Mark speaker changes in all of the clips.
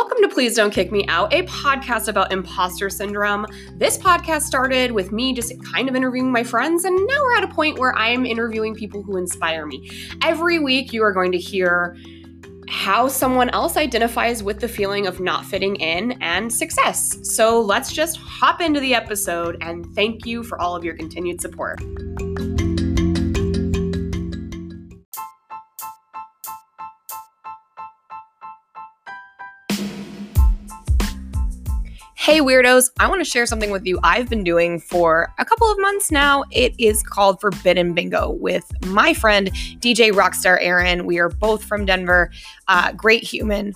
Speaker 1: Welcome to Please Don't Kick Me Out, a podcast about imposter syndrome. This podcast started with me just kind of interviewing my friends, and now we're at a point where I'm interviewing people who inspire me. Every week, you are going to hear how someone else identifies with the feeling of not fitting in and success. So let's just hop into the episode, and thank you for all of your continued support. Hey, weirdos, I want to share something with you I've been doing for a couple of months now. It is called Forbidden Bingo with my friend, DJ Rockstar Aaron. We are both from Denver, uh, great human.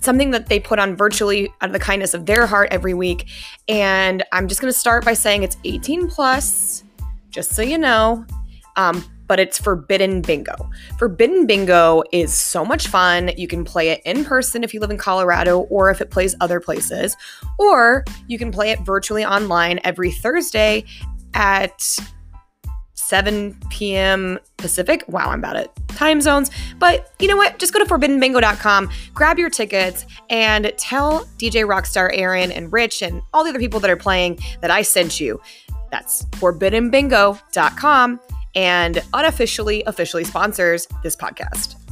Speaker 1: Something that they put on virtually out of the kindness of their heart every week. And I'm just going to start by saying it's 18 plus, just so you know. Um, but it's Forbidden Bingo. Forbidden Bingo is so much fun. You can play it in person if you live in Colorado or if it plays other places, or you can play it virtually online every Thursday at 7 p.m. Pacific. Wow, I'm bad at time zones. But you know what? Just go to forbiddenbingo.com, grab your tickets, and tell DJ Rockstar Aaron and Rich and all the other people that are playing that I sent you. That's forbiddenbingo.com and unofficially officially sponsors this podcast.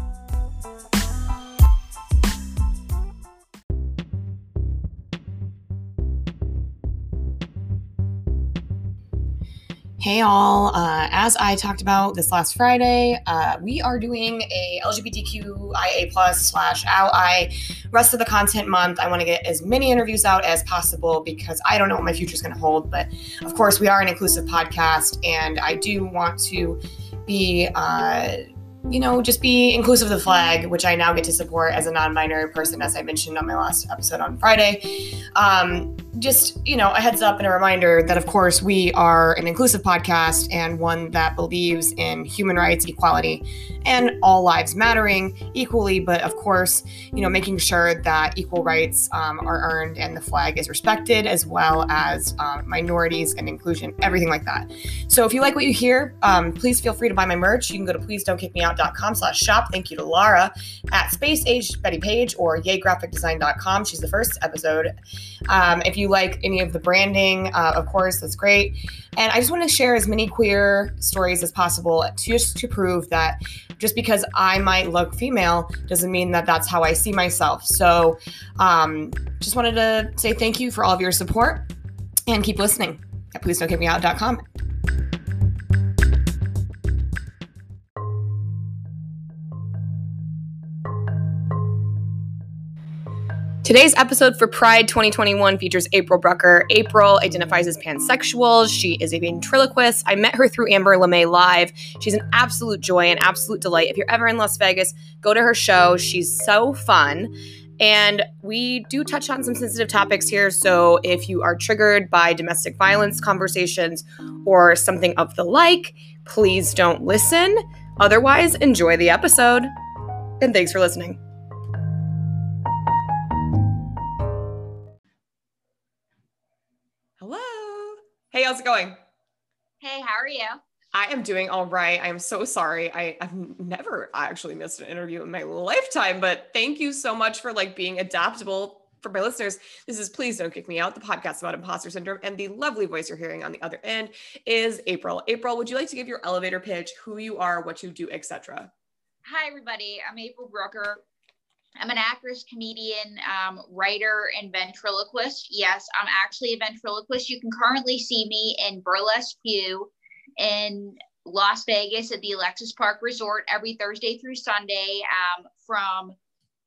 Speaker 1: Hey all, uh, as I talked about this last Friday, uh, we are doing a LGBTQIA plus slash ally rest of the content month. I want to get as many interviews out as possible because I don't know what my future is going to hold. But of course, we are an inclusive podcast, and I do want to be uh, you know, just be inclusive of the flag, which I now get to support as a non binary person, as I mentioned on my last episode on Friday. Um, just, you know, a heads up and a reminder that, of course, we are an inclusive podcast and one that believes in human rights, equality, and all lives mattering equally. But of course, you know, making sure that equal rights um, are earned and the flag is respected, as well as uh, minorities and inclusion, everything like that. So if you like what you hear, um, please feel free to buy my merch. You can go to please don't kick me out.com slash shop. Thank you to Lara at Space Age Betty Page or yaygraphicdesign.com. She's the first episode. Um, if you like any of the branding, uh, of course, that's great. And I just want to share as many queer stories as possible just to prove that just because I might look female doesn't mean that that's how I see myself. So um, just wanted to say thank you for all of your support and keep listening at please Today's episode for Pride 2021 features April Brucker. April identifies as pansexual. She is a ventriloquist. I met her through Amber LeMay Live. She's an absolute joy and absolute delight. If you're ever in Las Vegas, go to her show. She's so fun. And we do touch on some sensitive topics here. So if you are triggered by domestic violence conversations or something of the like, please don't listen. Otherwise, enjoy the episode. And thanks for listening. Hey, how's it going?
Speaker 2: Hey, how are you?
Speaker 1: I am doing all right. I am so sorry. I, have never actually missed an interview in my lifetime, but thank you so much for like being adaptable for my listeners. This is Please Don't Kick Me Out, the podcast about imposter syndrome. And the lovely voice you're hearing on the other end is April. April, would you like to give your elevator pitch, who you are, what you do, etc.?
Speaker 2: Hi, everybody. I'm April Brucker. I'm an actress, comedian, um, writer, and ventriloquist. Yes, I'm actually a ventriloquist. You can currently see me in Burlesque in Las Vegas at the Alexis Park Resort every Thursday through Sunday um, from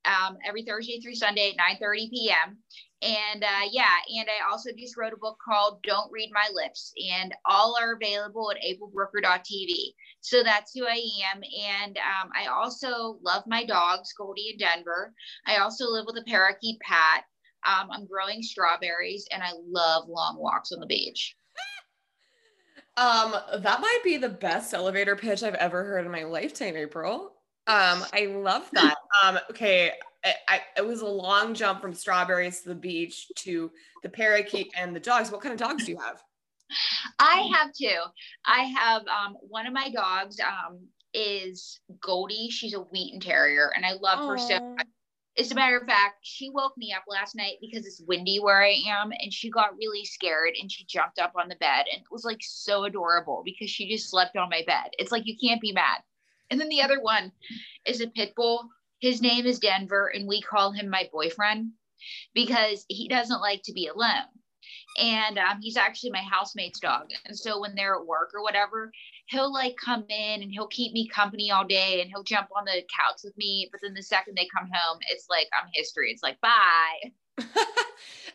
Speaker 2: um, every Thursday through Sunday at 9:30 p.m. And uh, yeah, and I also just wrote a book called Don't Read My Lips, and all are available at aprilbrucker.tv. So that's who I am. And um, I also love my dogs, Goldie and Denver. I also live with a parakeet, Pat. Um, I'm growing strawberries, and I love long walks on the beach.
Speaker 1: Um, that might be the best elevator pitch I've ever heard in my lifetime, April. Um, I love that. Um, okay, I, it was a long jump from strawberries to the beach to the parakeet and the dogs. What kind of dogs do you have?
Speaker 2: I have two. I have um, one of my dogs um, is Goldie. She's a Wheaten Terrier, and I love Aww. her so much. As a matter of fact, she woke me up last night because it's windy where I am, and she got really scared and she jumped up on the bed and it was like so adorable because she just slept on my bed. It's like you can't be mad. And then the other one is a pit bull. His name is Denver, and we call him my boyfriend because he doesn't like to be alone. And um, he's actually my housemate's dog. And so when they're at work or whatever, he'll like come in and he'll keep me company all day and he'll jump on the couch with me. But then the second they come home, it's like I'm history. It's like bye.
Speaker 1: uh,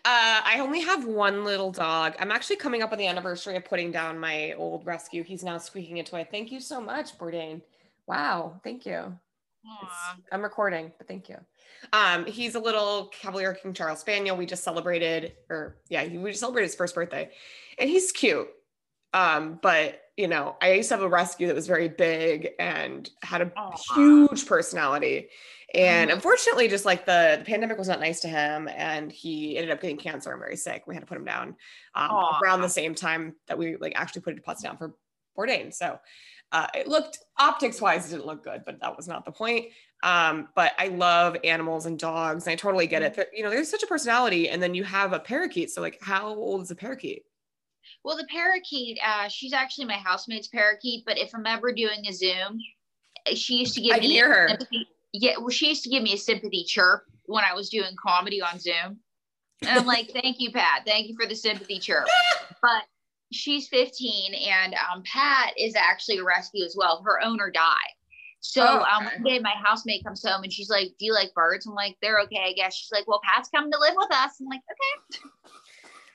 Speaker 1: I only have one little dog. I'm actually coming up on the anniversary of putting down my old rescue. He's now squeaking a toy. Thank you so much, Bourdain. Wow, thank you. I'm recording, but thank you. Um, he's a little Cavalier King Charles Spaniel. We just celebrated, or yeah, we just celebrated his first birthday, and he's cute. Um, but you know, I used to have a rescue that was very big and had a Aww. huge personality. And mm-hmm. unfortunately, just like the, the, pandemic was not nice to him, and he ended up getting cancer and very sick. We had to put him down um, around the same time that we like actually put deposit down for Bourdain. So uh, it looked optics wise, it didn't look good, but that was not the point. Um, but I love animals and dogs, and I totally get it. But, you know, there's such a personality, and then you have a parakeet. So, like, how old is a parakeet?
Speaker 2: Well, the parakeet, uh, she's actually my housemate's parakeet. But if I'm ever doing a Zoom, she used to give
Speaker 1: I
Speaker 2: me
Speaker 1: hear her.
Speaker 2: Sympathy, yeah, well, she used to give me a sympathy chirp when I was doing comedy on Zoom, and I'm like, "Thank you, Pat. Thank you for the sympathy chirp." But she's 15 and um, Pat is actually a rescue as well. Her owner died. So oh, um, okay. um, one day my housemate comes home and she's like, "Do you like birds?" I'm like, "They're okay, I guess." She's like, "Well, Pat's coming to live with us." I'm like, "Okay."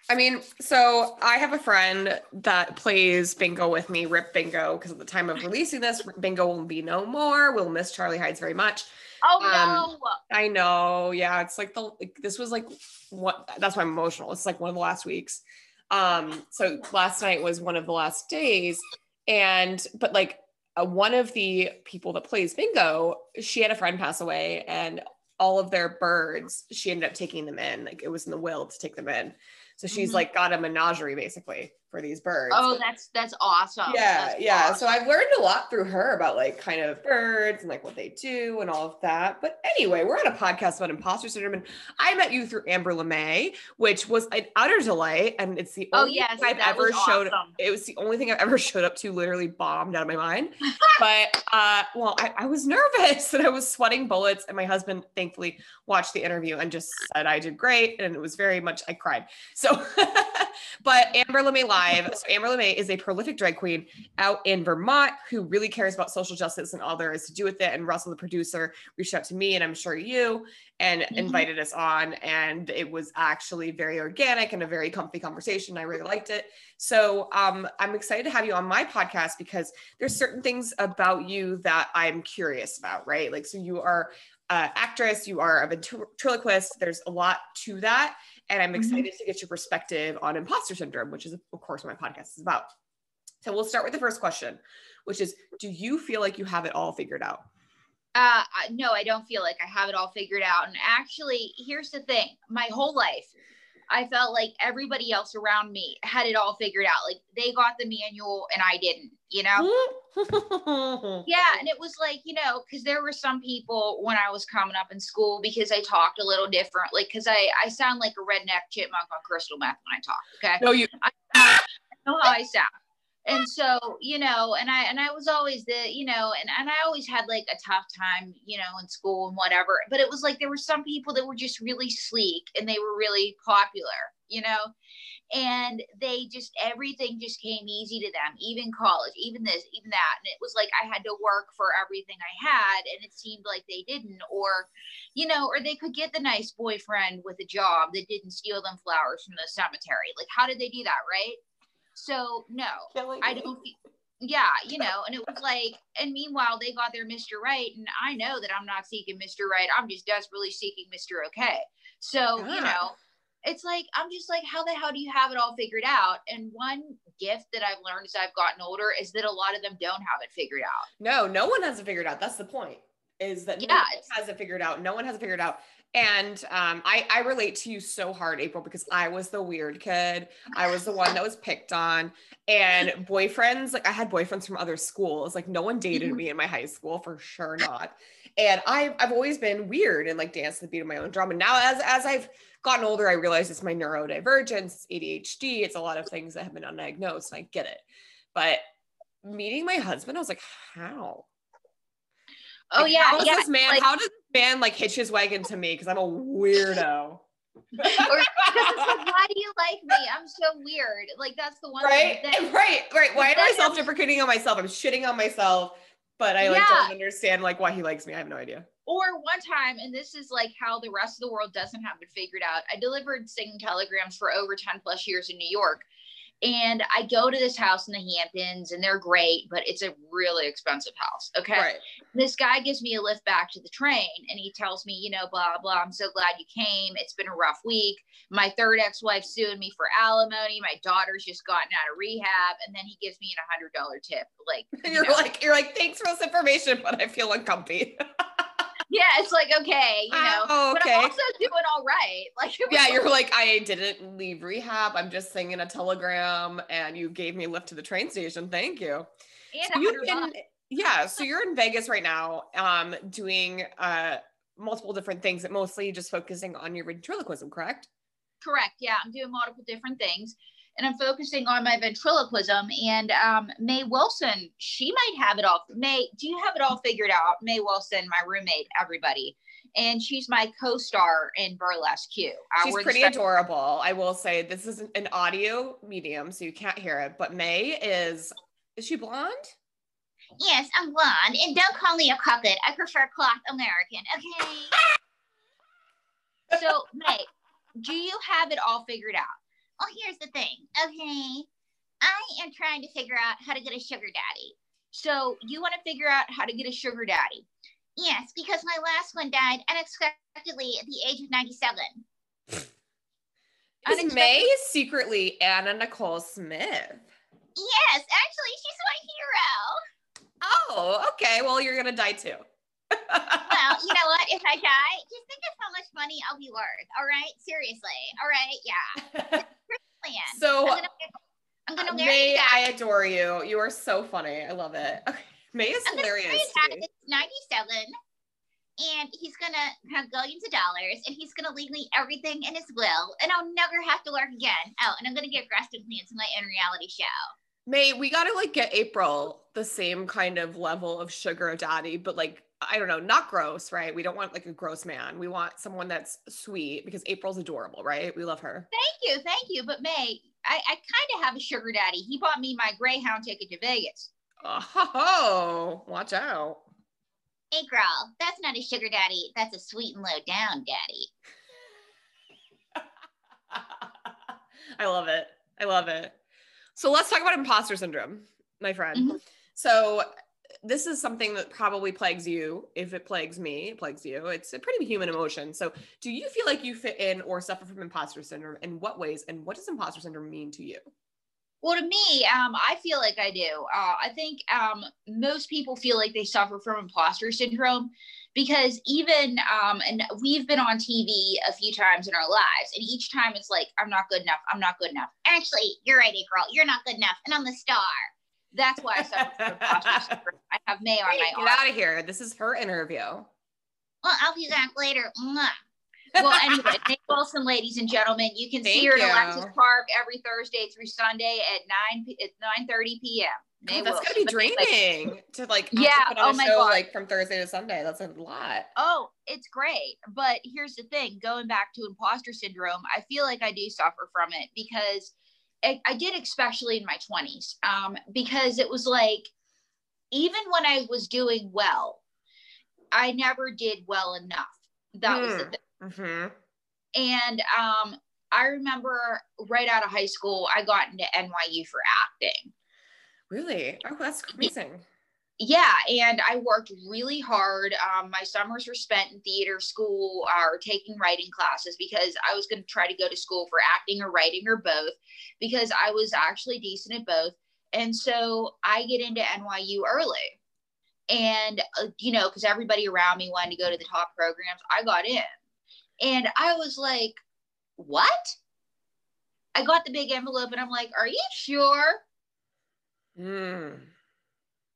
Speaker 1: I mean, so I have a friend that plays bingo with me, Rip Bingo, because at the time of releasing this, bingo will be no more. We'll miss Charlie Hides very much.
Speaker 2: Oh um, no!
Speaker 1: I know. Yeah, it's like the like, this was like what that's why I'm emotional. It's like one of the last weeks. Um, so last night was one of the last days, and but like uh, one of the people that plays bingo, she had a friend pass away, and all of their birds, she ended up taking them in. Like it was in the will to take them in. So she's mm-hmm. like got a menagerie basically for these birds.
Speaker 2: Oh, that's that's awesome.
Speaker 1: Yeah,
Speaker 2: that's
Speaker 1: yeah. Awesome. So I've learned a lot through her about like kind of birds and like what they do and all of that. But anyway, we're on a podcast about imposter syndrome, and I met you through Amber LeMay, which was an utter delight, and it's the
Speaker 2: oh, only oh yes,
Speaker 1: thing I've ever showed. It was the only thing I've ever showed up to. Literally bombed out of my mind. but uh, well, I, I was nervous and I was sweating bullets, and my husband thankfully watched the interview and just said I did great, and it was very much I cried. So, but Amber LeMay live. So Amber LeMay is a prolific drag queen out in Vermont who really cares about social justice and all there is to do with it. And Russell, the producer, reached out to me and I'm sure you and mm-hmm. invited us on. And it was actually very organic and a very comfy conversation. I really liked it. So um, I'm excited to have you on my podcast because there's certain things about you that I'm curious about, right? Like, so you are uh, actress, you are a ventriloquist. There's a lot to that. And I'm mm-hmm. excited mm-hmm. to get your perspective on imposter syndrome, which is, of course, what my podcast is about. So we'll start with the first question, which is Do you feel like you have it all figured out?
Speaker 2: Uh, no, I don't feel like I have it all figured out. And actually, here's the thing my whole life, I felt like everybody else around me had it all figured out. Like they got the manual and I didn't, you know? yeah. And it was like, you know, because there were some people when I was coming up in school because I talked a little differently because I, I sound like a redneck chipmunk on crystal meth when I talk. Okay.
Speaker 1: No, you
Speaker 2: I, I know how I sound and so you know and i and i was always the you know and, and i always had like a tough time you know in school and whatever but it was like there were some people that were just really sleek and they were really popular you know? And they just everything just came easy to them even college even this even that and it was like i had to work for everything i had and it seemed like they didn't or you know or they could get the nice boyfriend with a job that didn't steal them flowers from the cemetery like how did they do that right so no, I don't. Yeah, you know, and it was like, and meanwhile they got their Mr. Right, and I know that I'm not seeking Mr. Right. I'm just desperately seeking Mr. Okay. So you know, it's like I'm just like, how the hell do you have it all figured out? And one gift that I've learned as I've gotten older is that a lot of them don't have it figured out.
Speaker 1: No, no one has it figured out. That's the point. is that yeah, no one has it figured out. No one has it figured out. And um, I, I relate to you so hard, April, because I was the weird kid. I was the one that was picked on. And boyfriends, like I had boyfriends from other schools. Like no one dated mm-hmm. me in my high school, for sure not. And I've, I've always been weird and like danced to the beat of my own drum. And now as, as I've gotten older, I realize it's my neurodivergence, ADHD. It's a lot of things that have been undiagnosed. And I get it. But meeting my husband, I was like, how?
Speaker 2: Oh like, yeah, how
Speaker 1: does
Speaker 2: yeah.
Speaker 1: This man, like, how does this man like hitch his wagon to me? Because I'm a weirdo.
Speaker 2: or like, why do you like me? I'm so weird. Like that's the one
Speaker 1: right, right, right. Why am I self-deprecating on myself? I'm shitting on myself, but I like yeah. don't understand like why he likes me. I have no idea.
Speaker 2: Or one time, and this is like how the rest of the world doesn't have it figured out. I delivered singing telegrams for over 10 plus years in New York. And I go to this house in the Hamptons and they're great, but it's a really expensive house. Okay. Right. This guy gives me a lift back to the train and he tells me, you know, blah, blah. I'm so glad you came. It's been a rough week. My third ex wife suing me for alimony. My daughter's just gotten out of rehab. And then he gives me an $100 tip. Like,
Speaker 1: you're you know. like, you're like, thanks for this information, but I feel uncomfy.
Speaker 2: yeah, it's like okay, you know. Oh, okay. But I'm also doing all right. Like
Speaker 1: yeah, you're like I didn't leave rehab. I'm just singing a telegram, and you gave me a lift to the train station. Thank you.
Speaker 2: And so
Speaker 1: yeah, so you're in Vegas right now, um, doing uh multiple different things, but mostly just focusing on your ventriloquism, correct?
Speaker 2: Correct. Yeah, I'm doing multiple different things and I'm focusing on my ventriloquism. And um, May Wilson, she might have it all. May, do you have it all figured out? May Wilson, my roommate, everybody. And she's my co-star in Burlesque Q.
Speaker 1: She's pretty adorable. I will say this is an audio medium, so you can't hear it. But May is, is she blonde?
Speaker 2: Yes, I'm blonde. And don't call me a puppet. I prefer cloth American. Okay. so, May, do you have it all figured out? oh, here's the thing. Okay. I am trying to figure out how to get a sugar daddy. So you want to figure out how to get a sugar daddy? Yes, because my last one died unexpectedly at the age of 97.
Speaker 1: Is May secretly Anna Nicole Smith?
Speaker 2: Yes, actually, she's my hero.
Speaker 1: Oh, okay. Well, you're going to die too.
Speaker 2: Well, you know what? If I die, just think of how much money I'll be worth. All right, seriously. All right, yeah.
Speaker 1: so I'm gonna, I'm gonna May, I adore you. You are so funny. I love it. Okay. May is I'm hilarious.
Speaker 2: It's 97 and he's gonna have billions of dollars and he's gonna leave me everything in his will and I'll never have to work again. Oh, and I'm gonna get breast implants in my own reality show.
Speaker 1: May, we gotta like get April the same kind of level of sugar daddy, but like I don't know, not gross, right? We don't want like a gross man. We want someone that's sweet because April's adorable, right? We love her.
Speaker 2: Thank you, thank you. But May, I, I kind of have a sugar daddy. He bought me my Greyhound ticket to Vegas.
Speaker 1: Oh, watch out.
Speaker 2: Hey, girl, that's not a sugar daddy. That's a sweet and low down daddy.
Speaker 1: I love it. I love it. So let's talk about imposter syndrome, my friend. Mm-hmm. So this is something that probably plagues you. If it plagues me, it plagues you. It's a pretty human emotion. So, do you feel like you fit in or suffer from imposter syndrome? In what ways? And what does imposter syndrome mean to you?
Speaker 2: Well, to me, um, I feel like I do. Uh, I think um, most people feel like they suffer from imposter syndrome because even, um, and we've been on TV a few times in our lives, and each time it's like, I'm not good enough. I'm not good enough. Actually, you're right, April. You're not good enough. And I'm the star. That's why I suffer from imposter syndrome. I have May on hey, my
Speaker 1: arm. Get out of here. This is her interview.
Speaker 2: Well, I'll be back later. well, anyway, May Wilson, ladies and gentlemen, you can Thank see her you. at Alexis Park every Thursday through Sunday at nine at nine thirty p.m.
Speaker 1: Oh, that's gonna be draining like, to like
Speaker 2: yeah.
Speaker 1: To oh my show, god! Like from Thursday to Sunday, that's a lot.
Speaker 2: Oh, it's great, but here's the thing: going back to imposter syndrome, I feel like I do suffer from it because I, I did, especially in my 20s, um, because it was like, even when I was doing well, I never did well enough. That mm. was the hmm. thing. Mm-hmm. And um, I remember right out of high school, I got into NYU for acting.
Speaker 1: Really? Oh, that's amazing
Speaker 2: yeah and i worked really hard um, my summers were spent in theater school or taking writing classes because i was going to try to go to school for acting or writing or both because i was actually decent at both and so i get into nyu early And, uh, you know, because everybody around me wanted to go to the top programs, I got in. And I was like, what? I got the big envelope and I'm like, are you sure?
Speaker 1: Mm.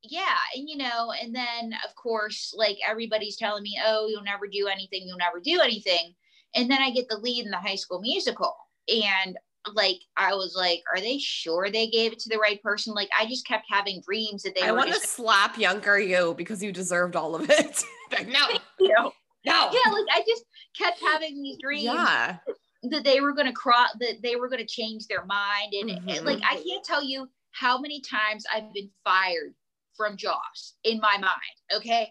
Speaker 2: Yeah. And, you know, and then of course, like everybody's telling me, oh, you'll never do anything. You'll never do anything. And then I get the lead in the high school musical. And like I was like, are they sure they gave it to the right person? Like I just kept having dreams that they.
Speaker 1: I
Speaker 2: want
Speaker 1: to slap younger you because you deserved all of it. like, no,
Speaker 2: know,
Speaker 1: no.
Speaker 2: Yeah, like I just kept having these dreams.
Speaker 1: Yeah.
Speaker 2: That they were going to cross, that they were going to change their mind, and
Speaker 1: Mhm.
Speaker 2: like I can't tell you how many times I've been fired from jobs in my mind. Okay,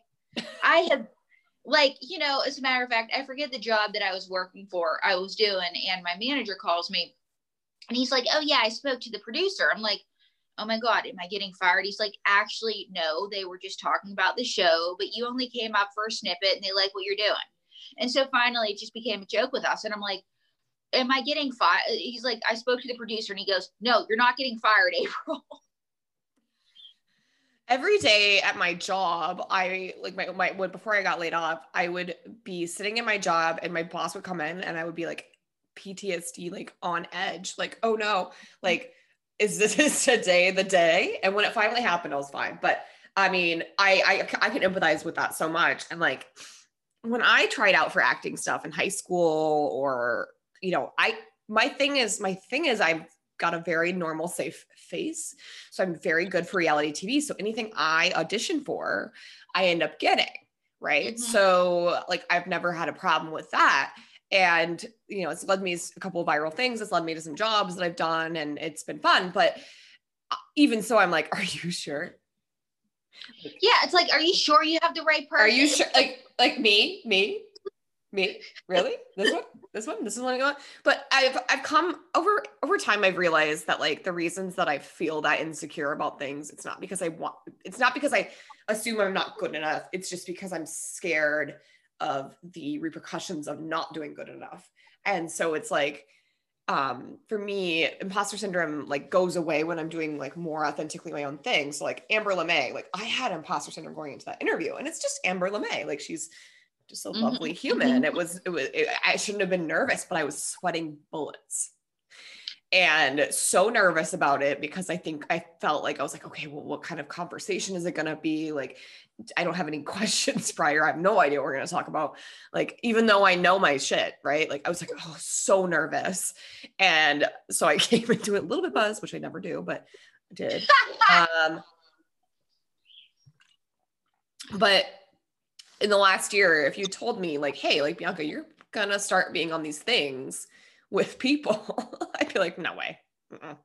Speaker 2: I have like you know as a matter of fact i forget the job that i was working for i was doing and my manager calls me and he's like oh yeah i spoke to the producer. I'm like oh my god am i getting fired? He's like actually no they were just talking about the show but you only came up for a snippet and they like what you're doing. And so finally it just became a joke with us and i'm like am i getting fired he's like i spoke to the producer and he goes no you're not getting fired april
Speaker 1: Every day at my job, I like my my when before I got laid off, I would be sitting in my job and my boss would come in and I would be like PTSD, like on edge, like, oh no, like, is this is today the day? And when it finally happened, I was fine. But I mean, I I I can empathize with that so much. And like when I tried out for acting stuff in high school or you know, I my thing is my thing is I've got a very normal, safe face. So I'm very good for reality TV. So anything I audition for, I end up getting. Right.
Speaker 2: Mhm.
Speaker 1: So like I've never had a problem with that. And you know, it's led me a couple of viral things. It's led me to some jobs that I've done and it's been fun. But uh, even so, I'm like, are you sure?
Speaker 2: yeah it's like are you sure you have the right person
Speaker 1: Are you sure? Like, like me, me, me? Really? This one? This one? This is one I want. But I've I've come over over time. I've realized that like the reasons that I feel that insecure about things, it's not because I want. It's not because I assume I'm not good enough. It's just because I'm scared of the repercussions of not doing good enough. And so it's like um for me imposter syndrome like goes away when i'm doing like more authentically my own thing so like amber lemay like i had imposter syndrome going into that interview and it's just amber lemay like she's just a
Speaker 2: Mhm,
Speaker 1: lovely human. It was it was it, i shouldn't have been nervous but i was sweating bullets and so nervous about it because i think i felt like i was like okay well what kind of conversation is it going to be? Like i don't have any questions prior. I have no idea what we're going to talk about. Like even though i know my shit right? Like i was like oh so nervous. And so i came into it a little bit buzzed which i never do but I did. Um but in the last year if you told me like hey like bianca you're gonna start being on these things with people i'd be like no way. Mm-mm.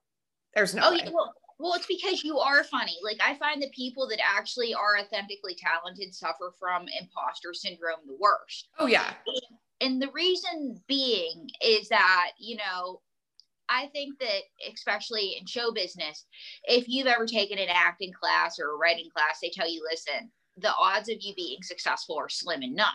Speaker 1: there's no
Speaker 2: oh
Speaker 1: way.
Speaker 2: yeah, well, well it's because you are funny. Like i find the people that actually are authentically talented suffer from imposter syndrome the worst.
Speaker 1: Oh yeah.
Speaker 2: And the reason being is that you know i think that especially in show business if you've ever taken an acting class or a writing class they tell you listen the odds of you being successful are slim and none.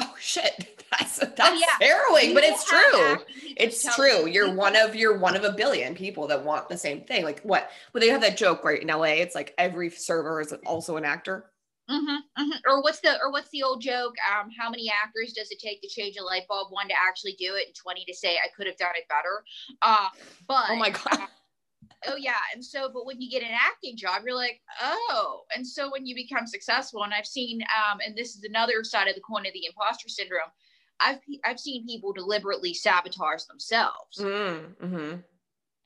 Speaker 1: Oh shit. That's that's
Speaker 2: Oh, yeah.
Speaker 1: harrowing but it's true. it's true. you're one of you're one of a billion people that want the same thing. Like what? Well they have that joke right in la it's like every server is also an actor.
Speaker 2: Mhm, mhm. Or what's the or what's the old joke? Um, how many actors does it take to change a light bulb? One to actually do it, and twenty to say I could have done it better. Uh, but
Speaker 1: oh my god
Speaker 2: oh yeah, and so but when you get an acting job, you're like, oh, and so when you become successful, and I've seen, um, and this is another side of the coin of the imposter syndrome. I've I've seen people deliberately sabotage themselves.
Speaker 1: mm-hmm.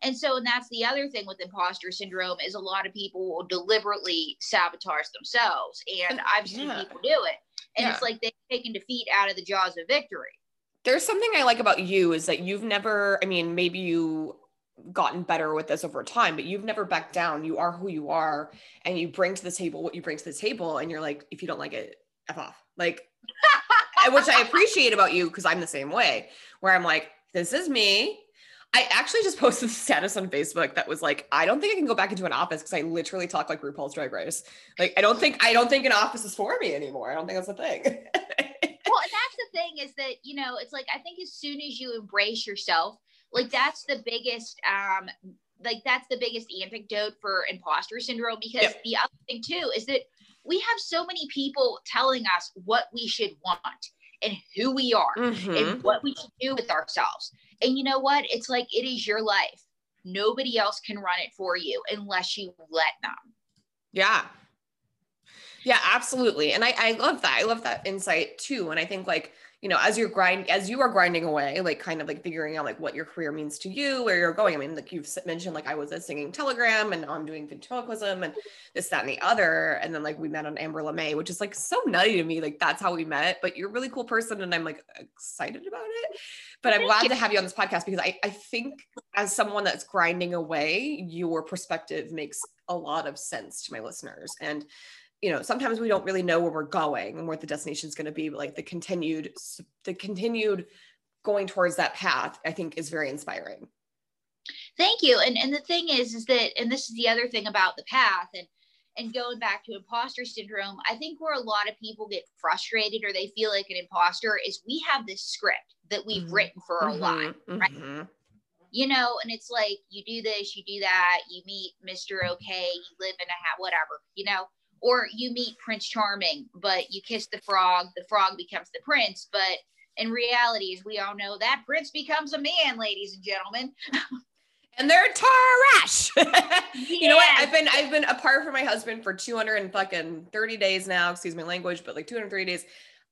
Speaker 2: And so, and that's the other thing with imposter syndrome is a lot of people will deliberately sabotage themselves. And I've seen
Speaker 1: Yeah.
Speaker 2: people do it. And
Speaker 1: Yeah.
Speaker 2: it's like they've taken defeat out of the jaws of victory.
Speaker 1: there's something I like about you is that you've never, I mean, maybe you gotten better with this over time, but you've never backed down. You are who you are and you bring to the table what you bring to the table. And you're like, if you don't like it, F off. Like, which I appreciate about you because I'm the same way, where I'm like, this is me. I actually just posted a status on Facebook that was like, I don't think I can go back into an office because I literally talk like RuPaul's Drag Race. Like, I don't think I don't think an office is for me anymore. I don't think that's a thing.
Speaker 2: well, that's the thing is that, you know, it's like I think as soon as you embrace yourself, like that's the biggest um like that's the biggest antidote for imposter syndrome because
Speaker 1: Yep.
Speaker 2: the other thing too is that we have so many people telling us what we should want and who we are mm-hmm. and what we should do with ourselves. And you know what? It's like it is your life. Nobody else can run it for you unless you let them.
Speaker 1: Yeah. Yeah, absolutely. And I, I love that. I love that insight too. And I think like you know, as you're grind, as you are grinding away, like kind of like figuring out like what your career means to you, where you're going. I mean, like you've mentioned, like I was a singing telegram and now I'm doing ventriloquism and this, that, and the other. And then like we met on Amber LeMay, which is like so nutty to me. Like that's how we met, but you're a really cool person and I'm like excited about it. But I'm glad to have you on this podcast because I, I think as someone that's grinding away, your perspective makes a lot of sense to my listeners. And you know sometimes we don't really know where we're going and where the destination is going to be but like the continued the continued going towards that path i think is very inspiring
Speaker 2: thank you and and the thing is is that and this is the other thing about the path and and going back to imposter syndrome i think where a lot of people get frustrated or they feel like an imposter is we have this script that we've mm-hmm. written for our mm-hmm. life right mm-hmm. you know and it's like you do this you do that you meet mr okay you live in a hat whatever you know or you meet Prince Charming, but you kiss the frog, the frog becomes the prince. But in reality, as we all know, that prince becomes a man, ladies and gentlemen.
Speaker 1: and they're trash. you know what? I've been I've been apart from my husband for 200 and fucking 30 days now. Excuse my language, but like 230 days.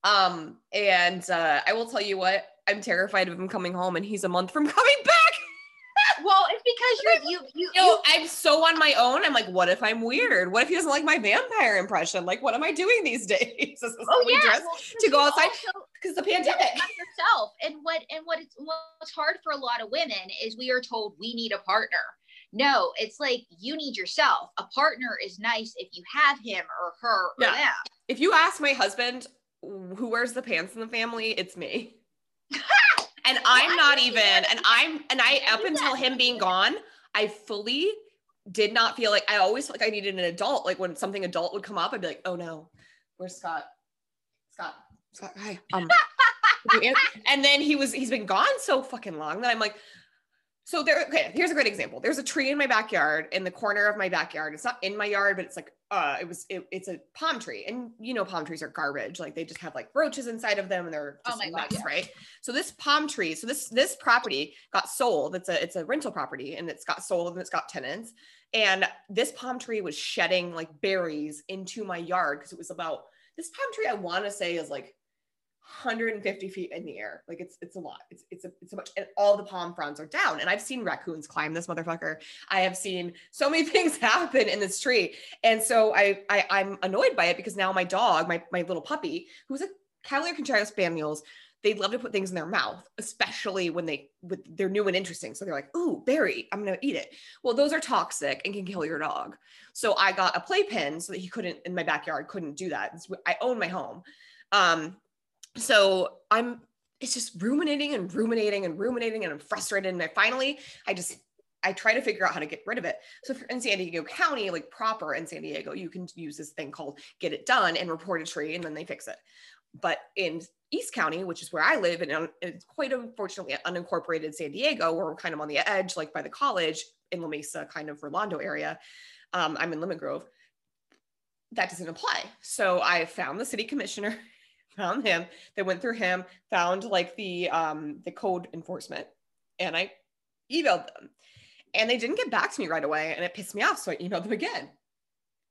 Speaker 1: Um, and uh, I will tell you what, I'm terrified of him coming home, and he's a month from coming back
Speaker 2: well, it's because you're you you,
Speaker 1: you know, I'm so on my own. I'm like, what if I'm weird? What if he doesn't like my vampire impression? Like, what am I doing these days?
Speaker 2: oh yeah, well,
Speaker 1: to go outside because the pandemic.
Speaker 2: Yourself and what and what it's what's hard for a lot of women is we are told we need a partner. No, it's like you need yourself. A partner is nice if you have him or her or yeah. them.
Speaker 1: If you ask my husband who wears the pants in the family, it's me. and I'm not even, and I'm, and I, up until him being gone, I fully did not feel like I always felt like I needed an adult. Like when something adult would come up, I'd be like, oh no, where's Scott? Scott, Scott, hi. Um, and then he was, he's been gone so fucking long that I'm like, so there, okay, here's a great example. There's a tree in my backyard, in the corner of my backyard. It's not in my yard, but it's like, uh, it was, it, it's a palm tree. And you know, palm trees are garbage. Like they just have like roaches inside of them and they're oh just oh nuts, God, yeah. right? So this palm tree, so this, this property got sold. It's a, it's a rental property and it's got sold and it's got tenants. And this palm tree was shedding like berries into my yard because it was about, this palm tree, I want to say is like 150 feet in the air. Like it's it's a lot. It's it's a it's a much and all the palm fronds are down. And I've seen raccoons climb this motherfucker. I have seen so many things happen in this tree. And so I, I I'm annoyed by it because now my dog, my my little puppy, who's a Cavalier King Charles Spaniels, they love to put things in their mouth, especially when they with they're new and interesting. So they're like, "Ooh, berry, I'm gonna eat it." Well, those are toxic and can kill your dog. So I got a playpen so that he couldn't in my backyard couldn't do that. I own my home. Um, so I'm it's just ruminating and ruminating and ruminating and I'm frustrated. And I finally, I just I try to figure out how to get rid of it. So if you're in San Diego County, like proper in San Diego, you can use this thing called get it done and report a tree and then they fix it. But in East County, which is where I live, and it's quite unfortunately unincorporated San Diego, where we're kind of on the edge, like by the college in La Mesa, kind of Rolando area. Um, I'm in Lemon Grove. That doesn't apply. So I found the city commissioner found him. They went through him, found like the um the code enforcement, and I emailed them, and they didn't get back to me right away, and it pissed me off. So I emailed them again,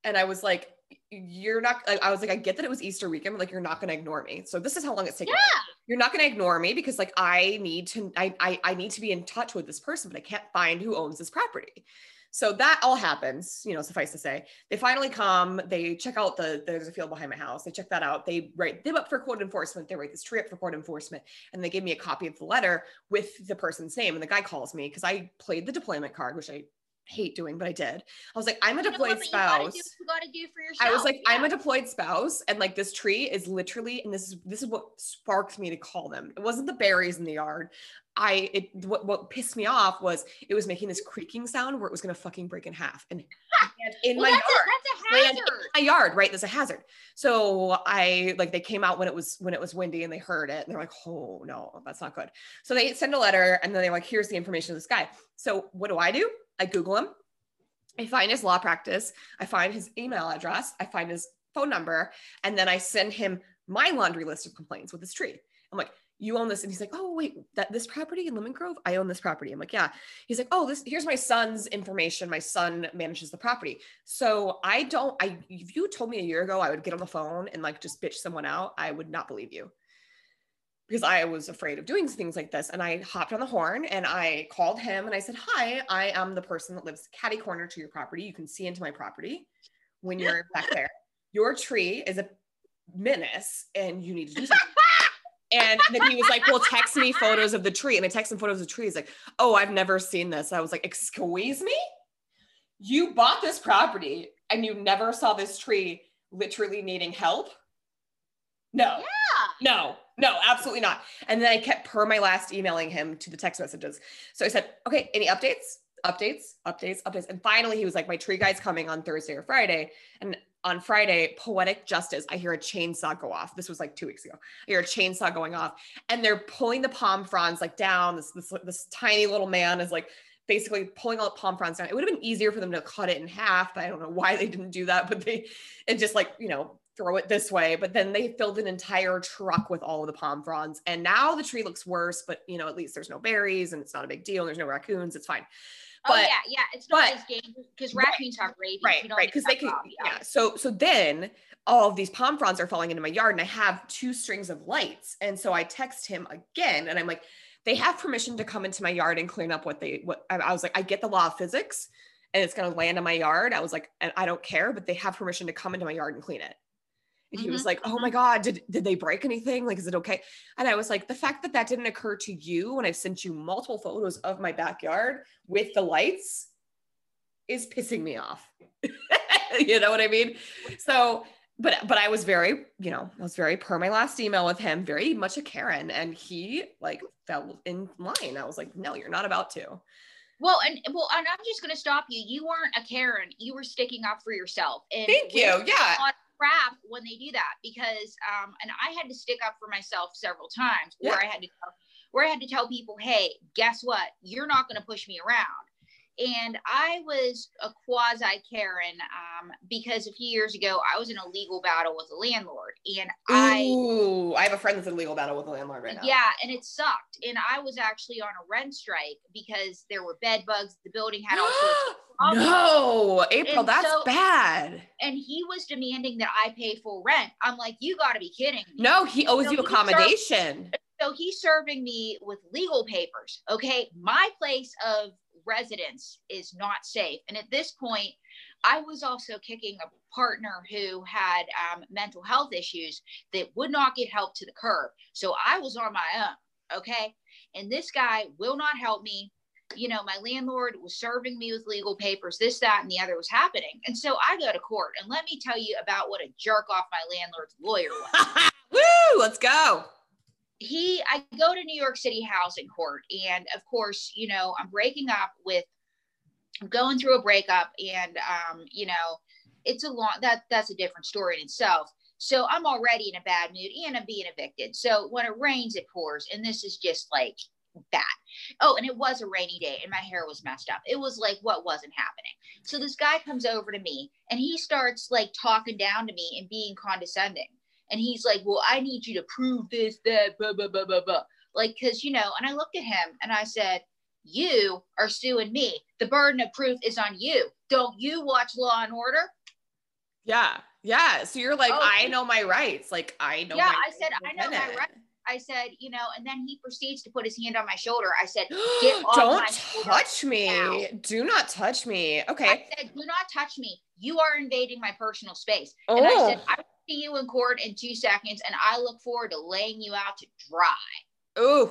Speaker 1: and I was like, "You're not." I was like, "I get that it was Easter weekend, but like you're not going to ignore me." So this is how long it's taken. Yeah. You're not going to ignore me because like I need to. I, I I need to be in touch with this person, but I can't find who owns this property. So that all happens, you know, suffice to say. They finally come, they check out the, there's a field behind my house. They check that out. They write them up for code enforcement. They write this tree up for code enforcement. And they give me a copy of the letter with the person's name. And the guy calls me because I played the deployment card, which I hate doing, but I did. I was like, I'm a deployed spouse. You
Speaker 2: gotta, do, you gotta do for yourself.
Speaker 1: I was like, yeah. I'm a deployed spouse, and like this tree is literally, and this is this is what sparked me to call them. It wasn't the berries in the yard. I it what, what pissed me off was it was making this creaking sound where it was gonna fucking break in half and in well, my
Speaker 2: that's
Speaker 1: yard.
Speaker 2: A, that's a hazard.
Speaker 1: my yard, right? There's a hazard. So I like they came out when it was when it was windy and they heard it and they're like, oh no, that's not good. So they send a letter and then they're like, here's the information of this guy. So what do I do? I Google him. I find his law practice. I find his email address. I find his phone number, and then I send him my laundry list of complaints with this tree. I'm like, you own this and he's like oh wait that this property in lemon grove? I own this property. I'm like yeah. He's like oh this here's my son's information. My son manages the property. So i don't i if you told me a year ago i would get on the phone and like just bitch someone out i would not believe you. Because i was afraid of doing things like this and i hopped on the horn and i called him and i said hi i am the person that lives catty corner to your property. You can see into my property when you're back there. Your tree is a menace and you need to do something and then he was like, Well, text me photos of the tree. And I text him photos of the tree. He's like, Oh, I've never seen this. I was like, Excuse me? You bought this property and you never saw this tree literally needing help? No.
Speaker 2: Yeah.
Speaker 1: No, no, absolutely not. And then I kept per my last emailing him to the text messages. So I said, Okay, any updates? Updates, updates, updates. And finally, he was like, My tree guy's coming on Thursday or Friday. And on Friday, poetic justice, I hear a chainsaw go off. This was like two weeks ago. I hear a chainsaw going off, and they're pulling the palm fronds like down. This this this tiny little man is like basically pulling all the palm fronds down. It would have been easier for them to cut it in half, but I don't know why they didn't do that. But they and just like you know throw it this way. But then they filled an entire truck with all of the palm fronds, and now the tree looks worse. But you know at least there's no berries, and it's not a big deal. And there's no raccoons. It's fine.
Speaker 2: Oh yeah, yeah. It's not as dangerous because
Speaker 1: right,
Speaker 2: raccoons have rabies.
Speaker 1: right right because they can
Speaker 2: off,
Speaker 1: yeah so so then all of these palm fronds are falling into my yard and i have two strings of lights and so i text him again and i'm like they have permission to come into my yard and clean up what they what i, was like i get the law of physics and it's going to land in my yard i was like and i don't care but they have permission to come into my yard and clean it and he was
Speaker 2: Mhm,
Speaker 1: like oh my god did did they break anything like is it okay and i was like the fact that that didn't occur to you when i've sent you multiple photos of my backyard with the lights is pissing me off. you know what I mean? So, but but I was very, you know, I was very per my last email with him, very much a Karen, and he like fell in line. I was like, no, you're not about to.
Speaker 2: Well, and well, and I'm just going to stop you. You weren't a Karen. You were sticking up for yourself. And
Speaker 1: Thank you. Yeah.
Speaker 2: A lot of crap when they do that because, um, and I had to stick up for myself several times where
Speaker 1: Yeah.
Speaker 2: I had to, tell, where I had to tell people, hey, guess what? You're not going to push me around. And I was a quasi Karen um, because a few years ago I was in a legal battle with a landlord, and I
Speaker 1: Ooh, I have a friend that's in a legal battle with a landlord right now.
Speaker 2: yeah, and it sucked. And I was actually on a rent strike because there were bed bugs. The building had all sorts of problems.
Speaker 1: no, April,
Speaker 2: And
Speaker 1: that's
Speaker 2: so-
Speaker 1: bad.
Speaker 2: And he was demanding that I pay full rent. I'm like, you got to be kidding me.
Speaker 1: No, he owes
Speaker 2: No,
Speaker 1: you
Speaker 2: he served-
Speaker 1: accommodation.
Speaker 2: So he's serving me with legal papers. Okay. My place of residence is not safe. And at this point, I was also kicking a partner who had um, mental health issues that would not get help to the curb. So I was on my own. Okay. And this guy will not help me. You know, my landlord was serving me with legal papers, this, that, and the other was happening. And so I go to court. And let me tell you about what a jerk off my landlord's lawyer was
Speaker 1: Woo, let's go.
Speaker 2: he i go to new york city housing court and of course you know i'm breaking up with i'm going through a breakup and um you know it's a long that that's a different story in itself so i'm already in a bad mood and i'm being evicted so when it rains it pours and this is just like bad oh and it was a rainy day and my hair was messed up it was like what wasn't happening so this guy comes over to me and he starts like talking down to me and being condescending and he's like, "Well, I need you to prove this, that, blah blah blah blah blah." Like, cause you know, and I looked at him and I said, "You are suing me. The burden of proof is on you. Don't you watch Law and Order?"
Speaker 1: Yeah. Yeah. So you're like,
Speaker 2: Oh,
Speaker 1: I know my rights. Like I know.
Speaker 2: Yeah,
Speaker 1: my
Speaker 2: I said, I know my rights. I said, you know, and then he proceeds to put his hand on my shoulder. I said, Get off
Speaker 1: Don't touch me.
Speaker 2: now.
Speaker 1: Do not touch me. Okay.
Speaker 2: I said, "Do not touch me. You are invading my personal space."
Speaker 1: Oh,
Speaker 2: And I said, oh. "I will see you in court in two seconds, and I look forward to laying you out to dry."
Speaker 1: ooh.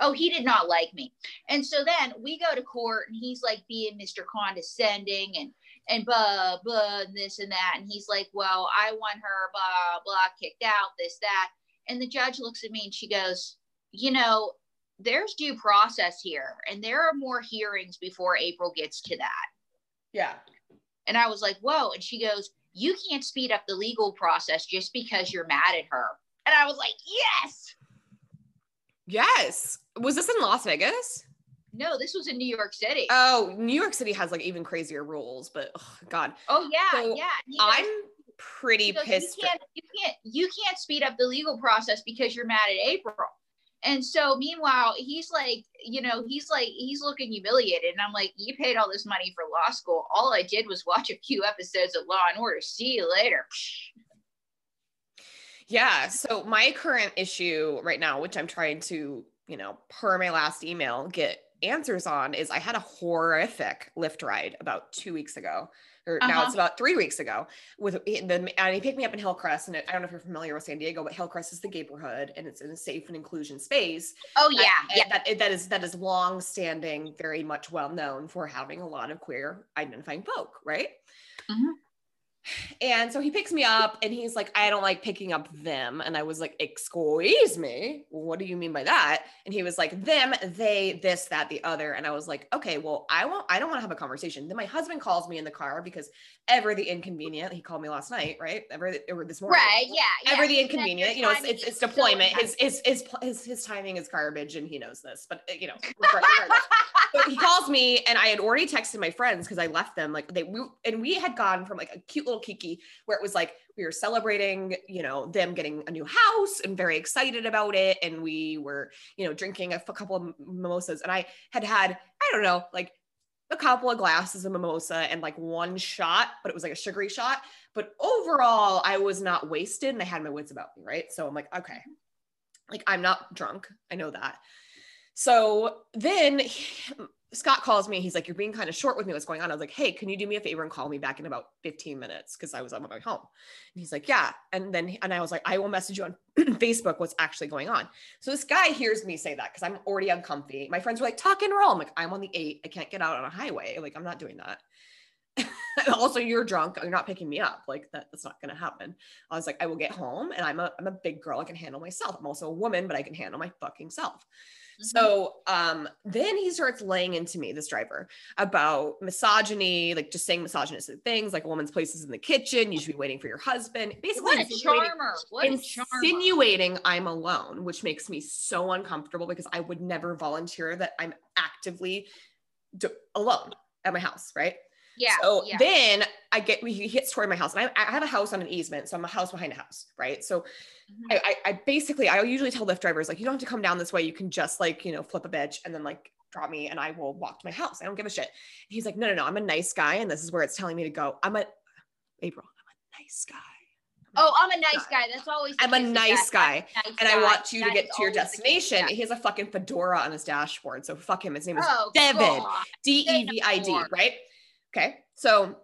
Speaker 2: Oh, he did not like me. And so then we go to court and he's like being Mr. Condescending and and blah blah and this and that. And he's like, Well, I want her blah blah kicked out, this, that. And the judge looks at me and she goes, You know, there's due process here, and there are more hearings before April gets to that.
Speaker 1: Yeah.
Speaker 2: And I was like, Whoa. And she goes, You can't speed up the legal process just because you're mad at her. And I was like, Yes.
Speaker 1: Yes. Was this in Las Vegas?
Speaker 2: No, this was in New York City.
Speaker 1: Oh, New York City has like even crazier rules, but oh, God,
Speaker 2: oh, yeah.
Speaker 1: so
Speaker 2: yeah. And he
Speaker 1: I'm pretty pissed.
Speaker 2: You can't, you can't, you can't speed up the legal process because you're mad at April. And so meanwhile, he's like, you know, he's like, he's looking humiliated. And I'm like, you paid all this money for law school. All I did was watch a few episodes of Law and Order. See you later.
Speaker 1: Yeah. So my current issue right now, which I'm trying to, you know, per my last email, get answers on, is I had a horrific Lyft ride about two weeks ago, or now
Speaker 2: Uh-huh.
Speaker 1: it's about three weeks ago. With the and he picked me up in Hillcrest, and I don't know if you're familiar with San Diego, but Hillcrest is the neighborhood, and it's in a safe and inclusion space.
Speaker 2: Oh
Speaker 1: that-
Speaker 2: yeah, yeah.
Speaker 1: That that is that is long standing, very much well known for having a lot of queer identifying folk, right?
Speaker 2: Mhm.
Speaker 1: And so he picks me up and he's like, I don't like picking up them. And I was like, Excuse me, what do you mean by that? And he was like, Them, they, this, that, the other. And I was like, Okay, well, I won't, I don't want to have a conversation. Then my husband calls me in the car because ever the inconvenient, he called me last night, right? Ever or this morning.
Speaker 2: Right, yeah, yeah.
Speaker 1: Ever the inconvenient, you know, it's, it's, it's deployment. His, his, his, his, his timing is garbage and he knows this, but you know. He calls me and I had already texted my friends because I left them like they we, and we had gone from like a cute little kiki where it was like we were celebrating, you know, them getting a new house and very excited about it. And we were, you know, drinking a, couple of mimosas. And I had had, I don't know, like a couple of glasses of mimosa and like one shot, but it was like a sugary shot. But overall, I was not wasted and I had my wits about me, right? So I'm like, okay, like I'm not drunk. I know that. So then he- Scott calls me. He's like, You're being kind of short with me. What's going on? I was like, Hey, can you do me a favor and call me back in about 15 minutes? Because I was on my way home. And he's like, Yeah. And then, and I was like, I will message you on Facebook what's actually going on. So this guy hears me say that because I'm already uncomfy. My friends were like, Talk and roll. I'm like, I'm on the eight. I can't get out on a highway. Like, I'm not doing that. also, you're drunk. You're not picking me up. Like that, that's not gonna happen. I was like, I will get home and I'm a I'm a big girl. I can handle myself. I'm also a woman, but I can handle my fucking self. So um, then he starts laying into me, this driver, about misogyny, like just saying misogynistic things, like a woman's place is in the kitchen. You should be waiting for your husband. Basically,
Speaker 2: what a
Speaker 1: insinuating-
Speaker 2: charmer. What a charmer.
Speaker 1: I'm alone, which makes me so uncomfortable because I would never volunteer that I'm actively alone at my house, right?
Speaker 2: Yeah.
Speaker 1: So
Speaker 2: yeah.
Speaker 1: then I get he hits toward my house, and I, I have a house on an easement, so I'm a house behind a house, right? So
Speaker 2: Mhm.
Speaker 1: I, I, I basically I usually tell Lyft drivers like you don't have to come down this way, you can just like you know flip a bitch and then like drop me, and I will walk to my house. I don't give a shit. And he's like, no, no, no, I'm a nice guy, and this is where it's telling me to go. I'm a April, I'm a nice guy.
Speaker 2: Oh, I'm a nice guy. That's always.
Speaker 1: I'm a nice
Speaker 2: that.
Speaker 1: guy,
Speaker 2: nice
Speaker 1: and I want you to get to your
Speaker 2: always the case with
Speaker 1: destination.
Speaker 2: that.
Speaker 1: He has a fucking fedora on his dashboard, so fuck him. His name is
Speaker 2: Oh,
Speaker 1: David. D E V I D, right? Okay. So,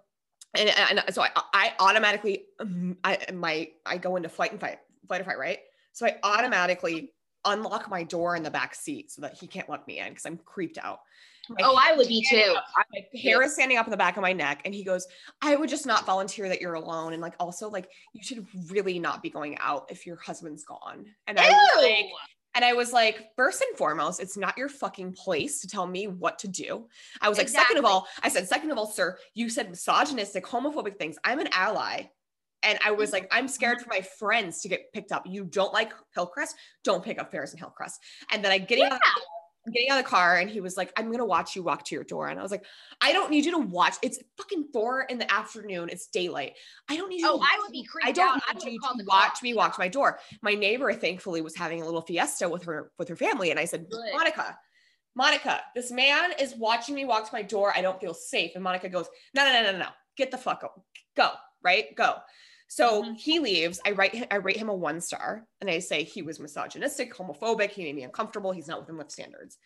Speaker 1: and, and so I, I automatically, um, I my I go into flight and fight, flight or fight, right? So I automatically unlock my door in the back seat so that he can't let me in because I'm creeped out. My
Speaker 2: Oh, I would be too.
Speaker 1: my hair is standing up in the back of my neck and he goes i would just not volunteer that you're alone and like also like you should really not be going out if your husband's gone and i was like. And i was like first and foremost it's not your fucking place to tell me what to do i was like second of all i said second of all sir you said misogynistic homophobic things i'm an ally and I was like, I'm mm-hmm. scared for my friends to get picked up. You don't like Hillcrest? Don't pick up Ferris and Hillcrest. And then I get out, I'm getting out of the car and he was like, I'm gonna watch you walk to your door. And I was like, I don't need you to watch. It's fucking four in the afternoon. It's daylight. I don't need you.
Speaker 2: Oh,
Speaker 1: to
Speaker 2: I would be creeped
Speaker 1: I don't
Speaker 2: out.
Speaker 1: Need
Speaker 2: would've
Speaker 1: you to watch me walk to my door. My neighbor, thankfully, was having a little fiesta with her with her family, and I said,
Speaker 2: Good.
Speaker 1: Monica, Monica, this man is watching me walk to my door. I don't feel safe. And Monica goes, No, no, no, no, no. Get the fuck up. Go. Right. Go. So
Speaker 2: Mhm.
Speaker 1: he leaves. I write. I rate him a one star, and I say he was misogynistic, homophobic. He made me uncomfortable. He's not within Lyft standards.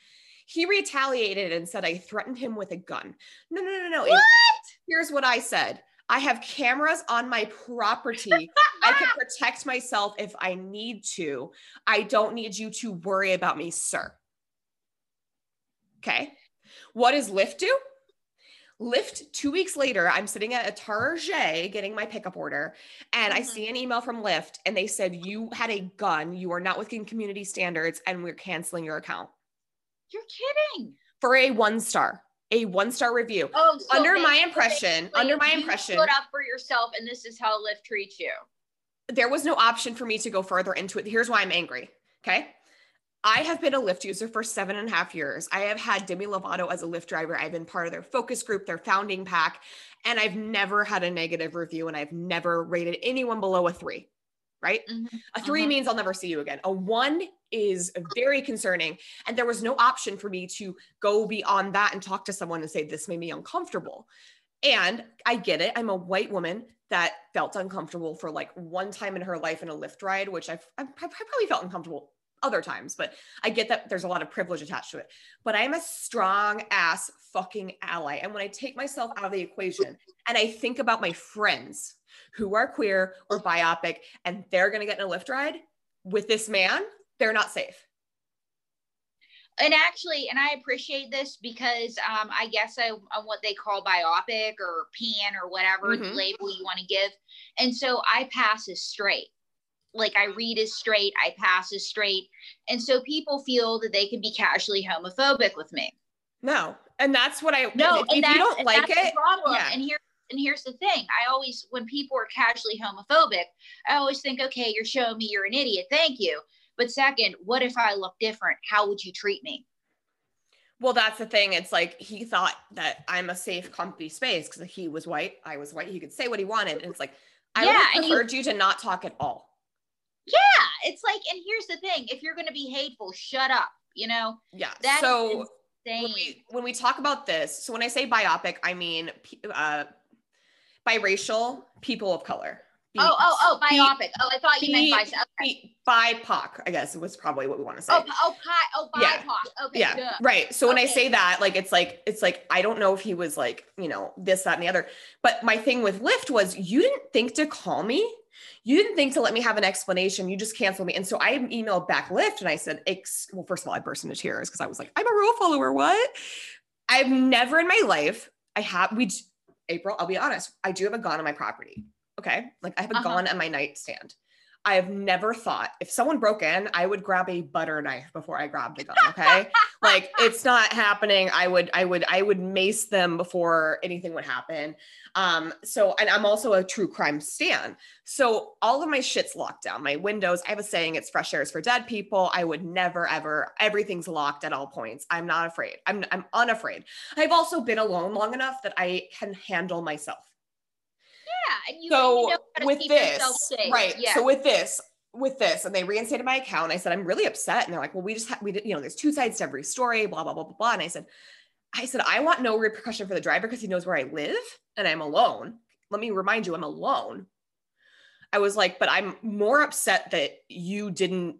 Speaker 1: He retaliated and said I threatened him with a gun. No, no, no, no.
Speaker 2: What?
Speaker 1: Here's what I said. I have cameras on my property. I can protect myself if I need to. I don't need you to worry about me, sir. Okay. What does Lyft do? Lyft, two weeks later, I'm sitting at a Target getting my pickup order, and I
Speaker 2: Mhm.
Speaker 1: see an email from Lyft, and they said, You had a gun, you are not within community standards, and we're canceling your account
Speaker 2: You're kidding.
Speaker 1: for a one star, a one star review.
Speaker 2: Oh, so
Speaker 1: Under my impression, under my
Speaker 2: you
Speaker 1: impression,
Speaker 2: stood up for yourself, and this is how Lyft treats you.
Speaker 1: there was no option for me to go further into it. Here's why I'm angry. Okay. I have been a Lyft user for seven and a half years. I have had Demi Lovato as a Lyft driver. I've been part of their focus group, their founding pack, and I've never had a negative review and I've never rated anyone below a three, right?
Speaker 2: Mhm.
Speaker 1: A 3
Speaker 2: Mhm.
Speaker 1: means I'll never see you again. A one is very concerning. And there was no option for me to go beyond that and talk to someone and say, this made me uncomfortable. And I get it. I'm a white woman that felt uncomfortable for like one time in her life in a Lyft ride, which I've, I've I probably felt uncomfortable other times, but I get that there's a lot of privilege attached to it. But I'm a strong ass fucking ally. And when I take myself out of the equation and I think about my friends who are queer or biopic and they're going to get in a Lyft ride with this man, they're not safe.
Speaker 2: and actually, and I appreciate this because um, I guess I, I'm what they call biopic or pan or whatever
Speaker 1: Mhm.
Speaker 2: label you want to give. And so I pass as straight. Like I read as straight, I pass as straight. And so people feel that they can be casually homophobic with me.
Speaker 1: No. And that's what I,
Speaker 2: No,
Speaker 1: if,
Speaker 2: and
Speaker 1: if you don't like it,
Speaker 2: problem.
Speaker 1: yeah.
Speaker 2: And here and here's the thing. I always when people are casually homophobic, I always think, okay, you're showing me you're an idiot. Thank you. But second, what if I look different? How would you treat me?
Speaker 1: Well, that's the thing. It's like he thought that I'm a safe, comfy space because he was white. I was white. He could say what he wanted. And it's like, I would
Speaker 2: Yeah,
Speaker 1: have
Speaker 2: and you-
Speaker 1: you to not talk at all.
Speaker 2: Yeah, it's like, and here's the thing: if you're going to be hateful, shut up. You know,
Speaker 1: Yeah.
Speaker 2: That
Speaker 1: so when we when we talk about this, so when I say biopic, I mean uh, biracial people of color.
Speaker 2: Oh, oh, oh, biopic. Oh, I thought you meant bi. Okay.
Speaker 1: BIPOC, I guess was probably what we want to say.
Speaker 2: Oh, oh, pi- oh,
Speaker 1: Yeah.
Speaker 2: BIPOC. Okay,
Speaker 1: yeah right so when i say that like it's like it's like i don't know if he was like you know this that and the other but my thing with lyft was you didn't think to call me you didn't think to let me have an explanation. You just canceled me. And so i emailed back lyft and i said Ex- well first of all i burst into tears because i was like i'm a rule follower. What? I've never in my life i have we april i'll be honest i do have a gun on my property okay? Like i have a
Speaker 2: Uh-huh.
Speaker 1: gun on my nightstand I have never thought if someone broke in, I would grab a butter knife before I grabbed a gun. Okay. like it's not happening. I would, I would, I would mace them before anything would happen. Um, so, and I'm also a true crime stan. So all of my shit's locked down. My windows, I have a saying, it's fresh air is for dead people. I would never, ever, everything's locked at all points. I'm not afraid. I'm, I'm unafraid. I've also been alone long enough that I can handle myself
Speaker 2: Yeah, and you,
Speaker 1: so
Speaker 2: you know
Speaker 1: with this right
Speaker 2: Yeah.
Speaker 1: so with this with this and they reinstated my account i said i'm really upset and they're like well we just ha- we did you know there's two sides to every story blah blah blah blah blah and i said i said i want no repercussion for the driver because he knows where i live and i'm alone. Let me remind you i'm alone. I was like but i'm more upset that you didn't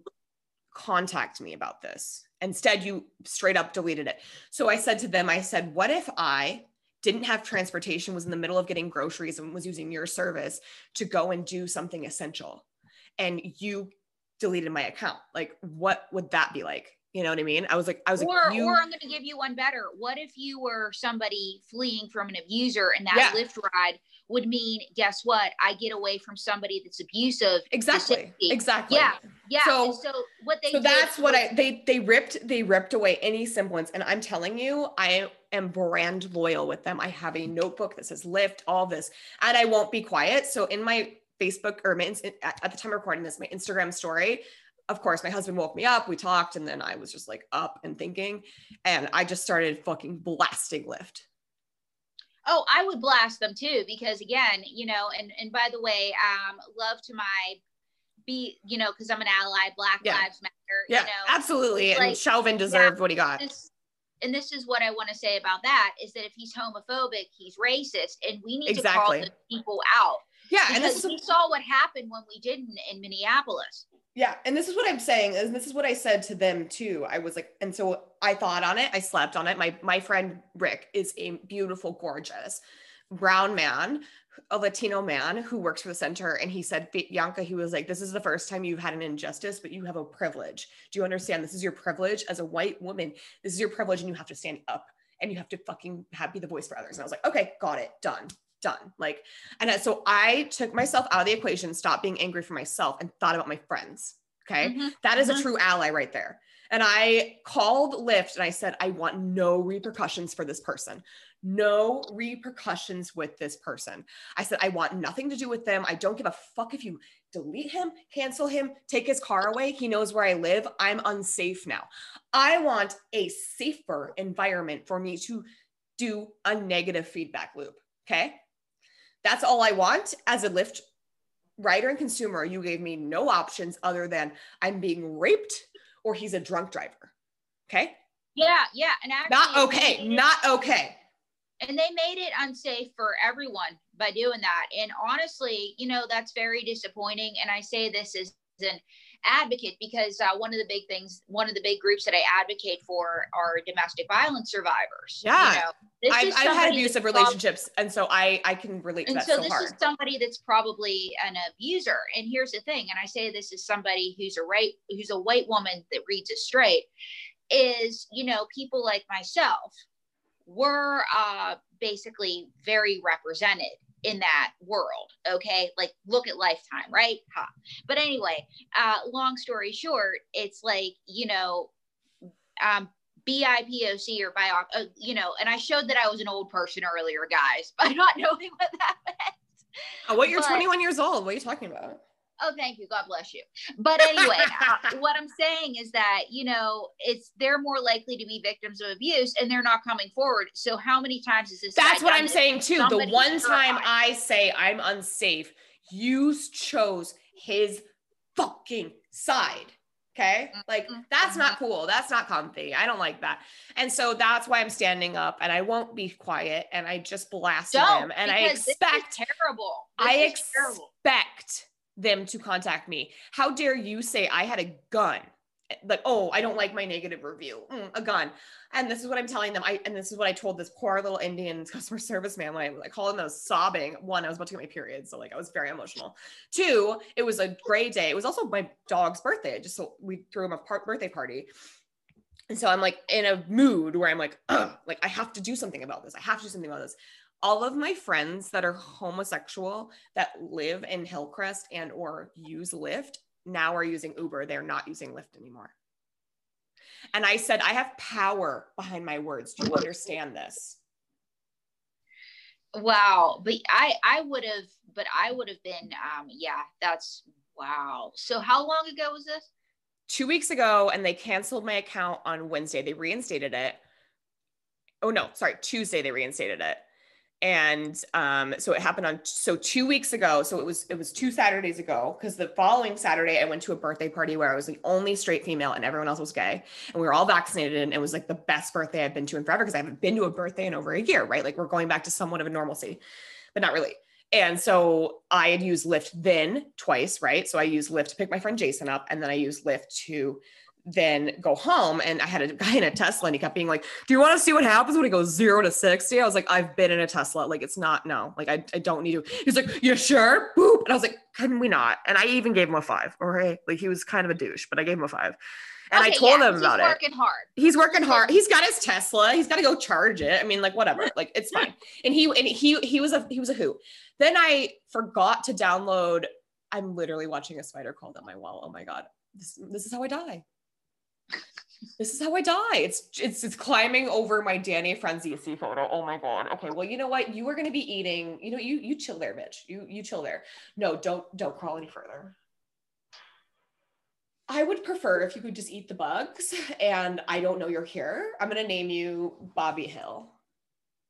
Speaker 1: contact me about this. Instead you straight up deleted it. So i said to them i said what if i didn't have transportation, was in the middle of getting groceries and was using your service to go and do something essential. And you deleted my account. Like, what would that be like? You know what I mean? I was like, I was
Speaker 2: or,
Speaker 1: like, you,
Speaker 2: or I'm going to give you one better. What if you were somebody fleeing from an abuser and that
Speaker 1: Yeah.
Speaker 2: Lyft ride would mean, guess what? I get away from somebody that's abusive.
Speaker 1: exactly, exactly.
Speaker 2: Yeah. Yeah.
Speaker 1: So-
Speaker 2: so what they
Speaker 1: so that's what
Speaker 2: was-
Speaker 1: I they they ripped they ripped away any semblance and I'm telling you I am brand loyal with them. I have a notebook that says Lyft all this and I won't be quiet. So in my Facebook or my, at at the time recording this my Instagram story of course my husband woke me up we talked and then I was just like up and thinking and I just started fucking blasting Lyft.
Speaker 2: Oh, I would blast them too because again, you know, and and by the way, um, love to my be, you know, because I'm an ally, Black
Speaker 1: Yeah.
Speaker 2: Lives Matter.
Speaker 1: Yeah,
Speaker 2: you know,
Speaker 1: absolutely and
Speaker 2: like,
Speaker 1: Chauvin deserved what he got.
Speaker 2: this and this is what I want to say about that is that if he's homophobic, he's racist, and we need
Speaker 1: Exactly.
Speaker 2: to call those people out
Speaker 1: Yeah, and this
Speaker 2: because
Speaker 1: is
Speaker 2: we saw what happened when we didn't in Minneapolis.
Speaker 1: Yeah, and this is what I'm saying, and this is what I said to them too. I was like, and so I thought on it, I slept on it. My my friend Rick is a beautiful, gorgeous brown man, a Latino man who works for the center, and he said, Bianca, he was like, this is the first time you've had an injustice, but you have a privilege. Do you understand? This is your privilege as a white woman. This is your privilege, and you have to stand up and you have to fucking have be the voice for others. And I was like, okay, got it, done done. Like, and so I took myself out of the equation, stopped being angry for myself, and thought about my friends. Okay.
Speaker 2: Mhm,
Speaker 1: That is a
Speaker 2: mhm.
Speaker 1: true ally right there. And I called Lyft and I said, I want no repercussions for this person. No repercussions with this person. I said, I want nothing to do with them. I don't give a fuck if you delete him, cancel him, take his car away. He knows where I live. I'm unsafe now. I want a safer environment for me to do a negative feedback loop. Okay. That's all I want as a Lyft writer and consumer. You gave me no options other than I'm being raped or he's a drunk driver. Okay.
Speaker 2: Yeah. Yeah. And actually,
Speaker 1: not okay. Not okay.
Speaker 2: And they made it unsafe for everyone by doing that. And honestly, you know, that's very disappointing. And I say this as an advocate because uh, one of the big things, one of the big groups that I advocate for are domestic violence survivors.
Speaker 1: Yeah. You know, I've, I've had abusive relationships. and so I, I can relate to
Speaker 2: and
Speaker 1: that
Speaker 2: so,
Speaker 1: so
Speaker 2: this
Speaker 1: hard.
Speaker 2: is somebody that's probably an abuser. And here's the thing. And I say this is somebody who's a right, who's a white woman that reads it straight is, you know, people like myself were uh, basically very represented in that world. Okay. Like look at Lifetime, right? Huh. But anyway, uh, long story short, it's like, you know, um, BIPOC or bio, uh, you know, and I showed that I was an old person earlier, guys, by not knowing what that meant.
Speaker 1: Oh, what? You're
Speaker 2: But-
Speaker 1: 21 years old. What are you talking about?
Speaker 2: Oh, thank you. God bless you. But anyway, uh, what I'm saying is that, you know, it's they're more likely to be victims of abuse and they're not coming forward. So how many times is this?
Speaker 1: That's what I'm saying too. The one time. I say I'm unsafe, you chose his fucking side. Okay. Like
Speaker 2: Mhm.
Speaker 1: that's not cool. That's not comfy. I don't like that. And so that's why I'm standing up and I won't be quiet and I just blasted
Speaker 2: Don't,
Speaker 1: him and I
Speaker 2: because this is
Speaker 1: expect
Speaker 2: terrible. This
Speaker 1: I
Speaker 2: is terrible.
Speaker 1: Them to contact me. How dare you say I had a gun? Like, oh, I don't like my negative review. Mm, a gun. And this is what I'm telling them. I and this is what I told this poor little Indian customer service man when I, I called him. I was sobbing. One, I was about to get my period, so like I was very emotional. Two, it was a gray day. It was also my dog's birthday. Just so we threw him a par- birthday party. And so I'm like in a mood where I'm like, like I have to do something about this. I have to do something about this all of my friends that are homosexual that live in Hillcrest and or use Lyft now are using Uber. They're not using Lyft anymore. And I said, I have power behind my words. Do you understand this?
Speaker 2: Wow. But I I would have but I would have been um yeah, that's wow. So how long ago was this?
Speaker 1: Two weeks ago, and they canceled my account on Wednesday. They reinstated it. Oh no, sorry, Tuesday they reinstated it. And um, so it happened on so two weeks ago so it was it was two saturdays ago because the following saturday i went to a birthday party where i was the only straight female and everyone else was gay. And we were all vaccinated and it was like the best birthday i've been to in forever because i haven't been to a birthday in over a year right? Like we're going back to somewhat of a normalcy but not really. And so I had used Lyft then twice, right? So I used Lyft to pick my friend Jason up, and then I used Lyft to then go home. And I had a guy in a Tesla, and he kept being like, "Do you want to see what happens when it goes zero to 60? I was like, "I've been in a Tesla. Like, it's not no. Like, I, I don't need to." He's like, "You sure?" Boop. And I was like, "Can we not?" And I even gave him a five. Okay, like he was kind of a douche, but I gave him a five. And I told
Speaker 2: yeah,
Speaker 1: him about it.
Speaker 2: he's working hard.
Speaker 1: he's working hard. He's got his Tesla. He's got to go charge it. I mean, like whatever. Like it's fine. And he and he he was a he was a who. Then I forgot to download. I'm literally watching a spider crawl down my wall. Oh my god. This this is how I die. This is how I die. It's it's it's climbing over my Danny Franzese photo. Oh my god. Okay. Well, you know what? You are gonna be eating. You know, you you chill there, bitch. You you chill there. No, don't don't crawl any further. I would prefer if you could just eat the bugs and I don't know you're here. I'm going to name you Bobby Hill.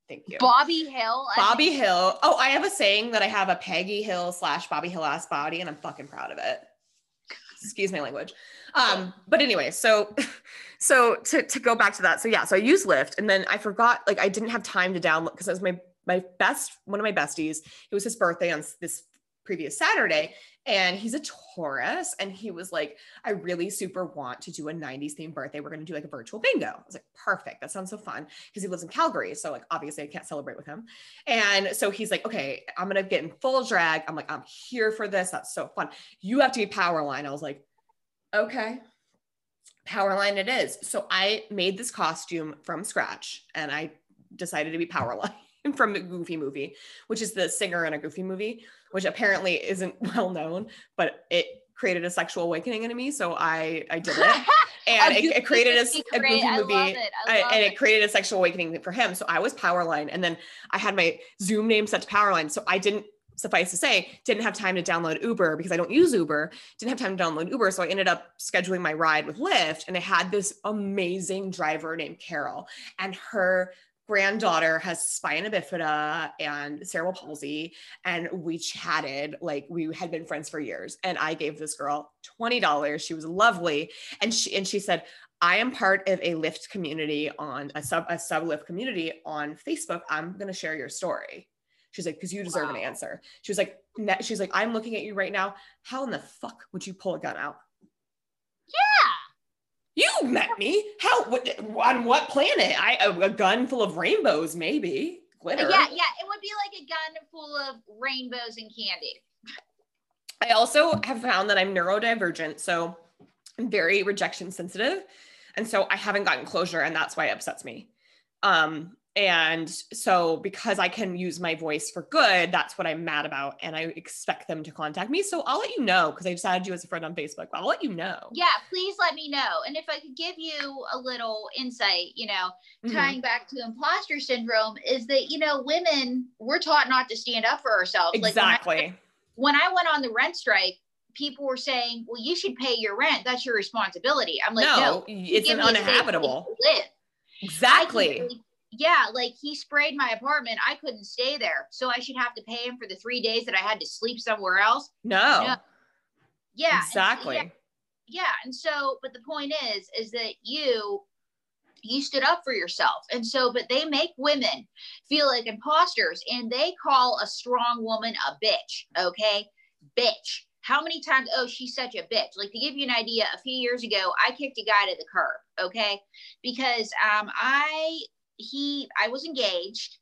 Speaker 1: Thank you.
Speaker 2: Bobby Hill.
Speaker 1: Bobby
Speaker 2: think-
Speaker 1: Hill. Oh, I have a saying that I have a Peggy Hill slash Bobby Hill ass body and I'm fucking proud of it. Excuse my language. Um, but anyway, so so to, to go back to that. So yeah, so I used Lyft and then I forgot, like I didn't have time to download because it was my my best, one of my besties. It was his birthday on this previous Saturday. And he's a Taurus. And he was like, I really super want to do a 90s themed birthday. We're going to do like a virtual bingo. I was like, perfect. That sounds so fun. Because he lives in Calgary. So, like, obviously, I can't celebrate with him. And so he's like, okay, I'm going to get in full drag. I'm like, I'm here for this. That's so fun. You have to be Powerline. I was like, okay. Powerline it is. So I made this costume from scratch and I decided to be Powerline from the Goofy movie, which is the singer in a Goofy movie, which apparently isn't well known, but it created a sexual awakening in me. So I I did it. And it, it created a, a. Goofy movie.
Speaker 2: it. I
Speaker 1: and
Speaker 2: it.
Speaker 1: it created a sexual awakening for him. So I was Powerline, and then I had my Zoom name set to Powerline. So I didn't suffice to say, didn't have time to download Uber because I don't use Uber. Didn't have time to download Uber, so I ended up scheduling my ride with Lyft, and I had this amazing driver named Carol, and her granddaughter has spina bifida and cerebral palsy and we chatted like we had been friends for years and i gave this girl $20 she was lovely and she and she said i am part of a lyft community on a sub a sub lyft community on facebook. I'm going to share your story she's like because you deserve wow. an answer she was like she's like i'm looking at you right now how in the fuck would you pull a gun out Yeah. you met me. How? What, on what planet? I a, a gun full of rainbows, maybe glitter.
Speaker 2: Yeah, yeah. It would be like a gun full of rainbows and candy.
Speaker 1: I also have found that I'm neurodivergent, so I'm very rejection sensitive, and so I haven't gotten closure, and that's why it upsets me. Um, and so, because I can use my voice for good, that's what I'm mad about. And I expect them to contact me. So I'll let you know because I just added you as a friend on Facebook. I'll let you know.
Speaker 2: Yeah, please let me know. And if I could give you a little insight, you know, mm-hmm. tying back to imposter syndrome, is that, you know, women, we're taught not to stand up for ourselves.
Speaker 1: Exactly.
Speaker 2: Like when I, when I went on the rent strike, people were saying, well, you should pay your rent. That's your responsibility. I'm like, no, no
Speaker 1: it's an uninhabitable.
Speaker 2: Live.
Speaker 1: Exactly
Speaker 2: yeah, like he sprayed my apartment. I couldn't stay there. So I should have to pay him for the three days that I had to sleep somewhere else.
Speaker 1: No. no.
Speaker 2: Yeah.
Speaker 1: Exactly.
Speaker 2: And, yeah. yeah. And so, but the point is, is that you, you stood up for yourself. And so, but they make women feel like imposters and they call a strong woman a bitch. Okay. Bitch. How many times? Oh, she's such a bitch. Like to give you an idea, a few years ago, I kicked a guy to the curb. Okay. Because um, I he I was engaged.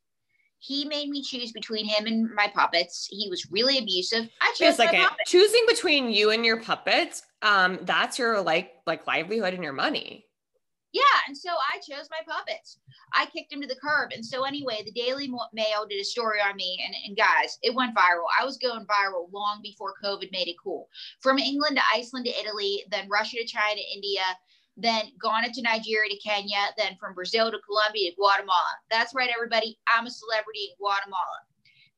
Speaker 2: He made me choose between him and my puppets. He was really abusive. I chose
Speaker 1: like
Speaker 2: my
Speaker 1: choosing between you and your puppets. Um, that's your like like livelihood and your money.
Speaker 2: Yeah, and so I chose my puppets. I kicked him to the curb. And so, anyway, the Daily Mail did a story on me, and, and guys, it went viral. I was going viral long before COVID made it cool. From England to Iceland to Italy, then Russia to China, India, then Ghana to Nigeria to Kenya, then from Brazil to Colombia to Guatemala. That's right, everybody. I'm a celebrity in Guatemala.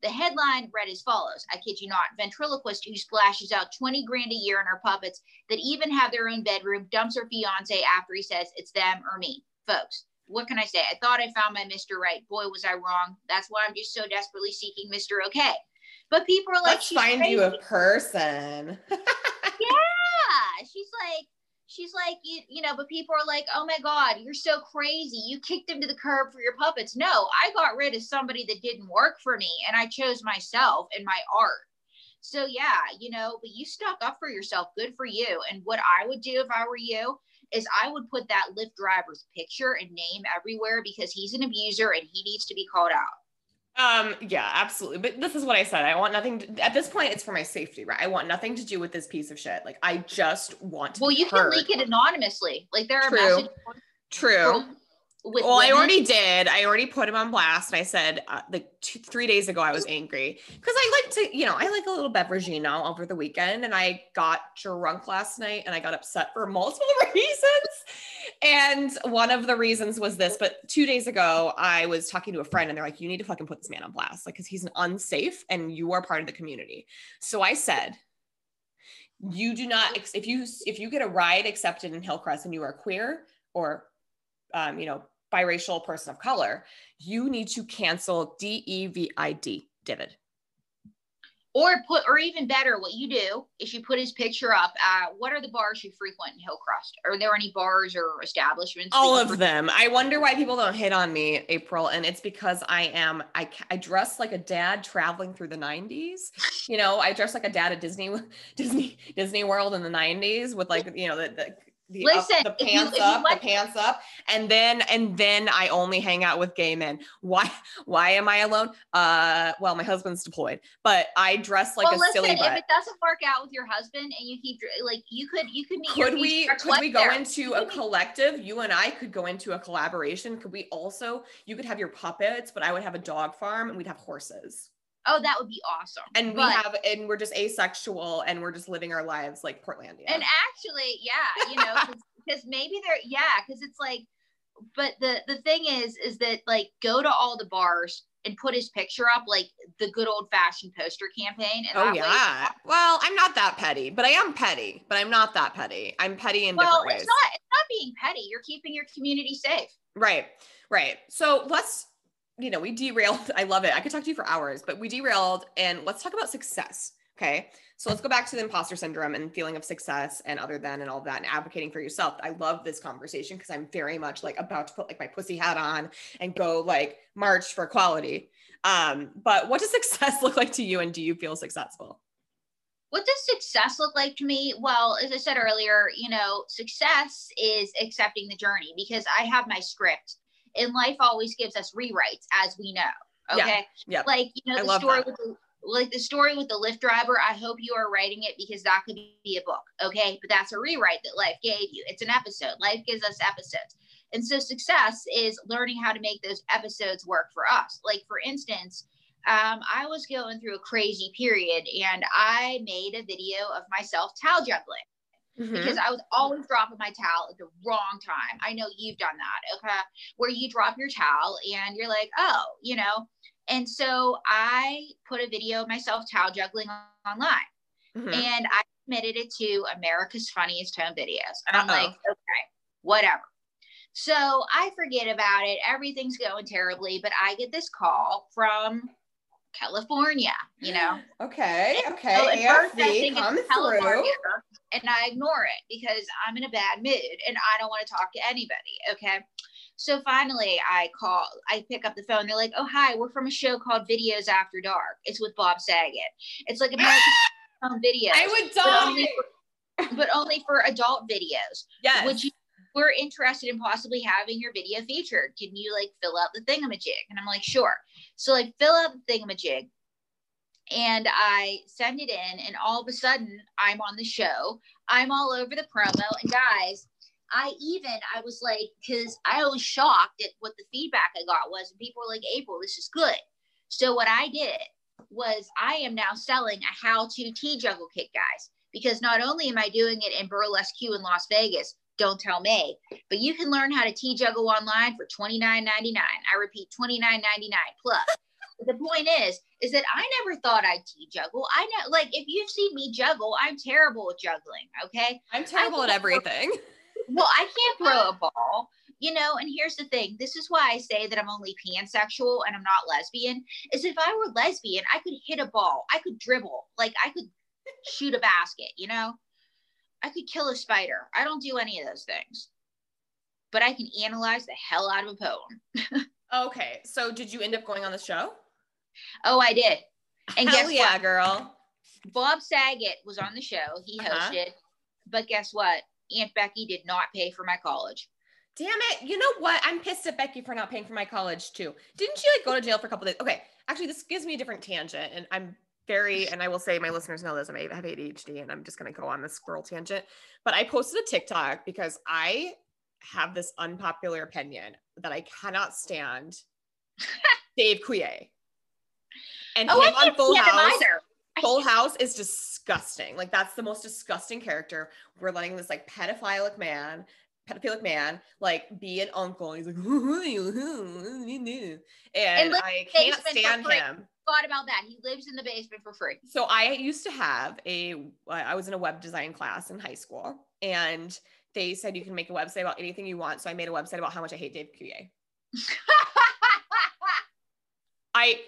Speaker 2: The headline read as follows I kid you not ventriloquist who splashes out 20 grand a year on her puppets that even have their own bedroom dumps her fiance after he says it's them or me. Folks, what can I say? I thought I found my Mr. Right. Boy, was I wrong. That's why I'm just so desperately seeking Mr. Okay. But people are like,
Speaker 1: let's find crazy. you a person.
Speaker 2: yeah. She's like, she's like you, you know but people are like oh my god you're so crazy. You kicked him to the curb for your puppets. No i got rid of somebody that didn't work for me and i chose myself and my art. So yeah you know but you stuck up for yourself. Good for you. And what i would do if i were you is i would put that lyft driver's picture and name everywhere because he's an abuser and he needs to be called out
Speaker 1: um, yeah, absolutely. But this is what I said. I want nothing to, at this point, it's for my safety, right? I want nothing to do with this piece of shit. Like, I just want
Speaker 2: Well, you heard. can leak it anonymously. Like, there are True. messages.
Speaker 1: True. well, women. I already did. I already put him on blast. And I said, uh, like two, three days ago, I was angry because I like to, you know, I like a little beveragino over the weekend. And I got drunk last night and I got upset for multiple reasons. And one of the reasons was this, but two days ago, I was talking to a friend and they're like, you need to fucking put this man on blast, like, because he's an unsafe and you are part of the community. So I said, you do not, if you, if you get a ride accepted in Hillcrest and you are queer or, um, you know, biracial person of color, you need to cancel D E V I D, David
Speaker 2: or put or even better what you do is you put his picture up uh, what are the bars you frequent in hillcrest? Are there any bars or establishments
Speaker 1: all of them. I wonder why people don't hit on me april and it's because i am i, I dress like a dad traveling through the 90s you know i dress like a dad at disney disney disney world in the 90s with like you know the, the the,
Speaker 2: Listen,
Speaker 1: up, the pants you, up, like- the pants up, and then and then I only hang out with gay men. Why? Why am I alone? Uh, well, my husband's deployed, but I dress like well, a listen, silly butt.
Speaker 2: If it doesn't work out with your husband and you keep like you could you could meet.
Speaker 1: Could we could we go into a collective? You and I could go into a collaboration. Could we also? You could have your puppets, but I would have a dog farm and we'd have horses.
Speaker 2: Oh, that would be awesome.
Speaker 1: And but, we have, and we're just asexual and we're just living our lives like Portlandia.
Speaker 2: And actually, yeah, you know, because maybe they're, yeah, because it's like, but the the thing is, is that like go to all the bars, and put his picture up like the good old fashioned poster campaign. And
Speaker 1: Oh
Speaker 2: way-
Speaker 1: yeah. Well, I'm not that petty, but I am petty. But I'm not that petty. I'm petty in
Speaker 2: well,
Speaker 1: different ways.
Speaker 2: it's not it's not being petty. You're keeping your community safe.
Speaker 1: Right. Right. So let's, you know, we derailed. I love it. I could talk to you for hours, but we derailed and let's talk about success. Okay. So let's go back to the imposter syndrome and feeling of success and other than and all that and advocating for yourself. I love this conversation because I'm very much like about to put like my pussy hat on and go like march for equality. Um, but what does success look like to you and do you feel successful?
Speaker 2: What does success look like to me? Well, as I said earlier, you know, success is accepting the journey because I have my script and life always gives us rewrites as we know.
Speaker 1: Yeah,
Speaker 2: Okay.
Speaker 1: yep.
Speaker 2: Like, you know,
Speaker 1: I
Speaker 2: the story
Speaker 1: that.
Speaker 2: with the like the story with the Lyft driver, I hope you are writing it because that could be a book. Okay. But that's a rewrite that life gave you. It's an episode. Life gives us episodes. And so success is learning how to make those episodes work for us. Like, for instance, um, I was going through a crazy period and I made a video of myself towel juggling
Speaker 1: Mhm.
Speaker 2: because I was always dropping my towel at the wrong time. I know you've done that, okay? Where you drop your towel and you're like, oh, you know. And so I put a video of myself towel juggling online
Speaker 1: Mhm.
Speaker 2: and I submitted it to America's Funniest Home Videos. And I'm
Speaker 1: Uh-oh.
Speaker 2: like, okay, whatever. So I forget about it. Everything's going terribly, but I get this call from California, you know.
Speaker 1: Okay. Okay.
Speaker 2: So at
Speaker 1: AFV
Speaker 2: think
Speaker 1: come
Speaker 2: California,
Speaker 1: through.
Speaker 2: And I ignore it because I'm in a bad mood and I don't want to talk to anybody. Okay. So finally, I call, I pick up the phone. They're like, "Oh, hi, we're from a show called Videos After Dark. It's with Bob Saget. It's like American home videos,
Speaker 1: I would
Speaker 2: but
Speaker 1: die.
Speaker 2: only, for, but only for adult videos.
Speaker 1: Yes.
Speaker 2: Would you?" We're interested in possibly having your video featured. Can you like fill out the thingamajig? And I'm like, sure. So like fill out the thingamajig and I send it in, and all of a sudden I'm on the show. I'm all over the promo, and guys, I even I was like, because I was shocked at what the feedback I got was, and people were like, April, this is good. So what I did was I am now selling a how-to tea juggle kit, guys, because not only am I doing it in Burlesque in Las Vegas, don't tell me, but you can learn how to tea juggle online for $29.99. I repeat, $29.99 plus. The point is, is that I never thought I'd tea juggle. I know, like, if you've seen me juggle, I'm terrible at juggling. Okay.
Speaker 1: I'm terrible at everything.
Speaker 2: Well, I can't throw a ball, you know. And here's the thing: this is why I say that I'm only pansexual and I'm not lesbian. Is if I were lesbian, I could hit a ball, I could dribble, like I could shoot a basket, you know. I could kill a spider. I don't do any of those things, but I can analyze the hell out of a poem.
Speaker 1: Okay. So did you end up going on the show?
Speaker 2: Oh, I did. And
Speaker 1: Hell
Speaker 2: guess
Speaker 1: yeah,
Speaker 2: what?
Speaker 1: girl.
Speaker 2: Bob Saget was on the show. He
Speaker 1: Uh-huh.
Speaker 2: hosted. But guess what? Aunt Becky did not pay for my college.
Speaker 1: Damn it. You know what? I'm pissed at Becky for not paying for my college too. Didn't she like go to jail for a couple days? Okay. Actually, this gives me a different tangent. And I'm very, and I will say my listeners know this, I have ADHD and I'm just going to go on this squirrel tangent. But I posted a TikTok because I have this unpopular opinion that I cannot stand Dave Coulier. And
Speaker 2: Oh,
Speaker 1: him on Full House. Full House is disgusting. Like that's the most disgusting character. We're letting this like pedophilic man, pedophilic man, like be an uncle. He's like, and,
Speaker 2: live
Speaker 1: I can't stand him.
Speaker 2: Thought about that. He lives in the basement for free.
Speaker 1: So I used to have a. I was in a web design class in high school, and they said you can make a website about anything you want. So I made a website about how much I hate Dave Coulier. I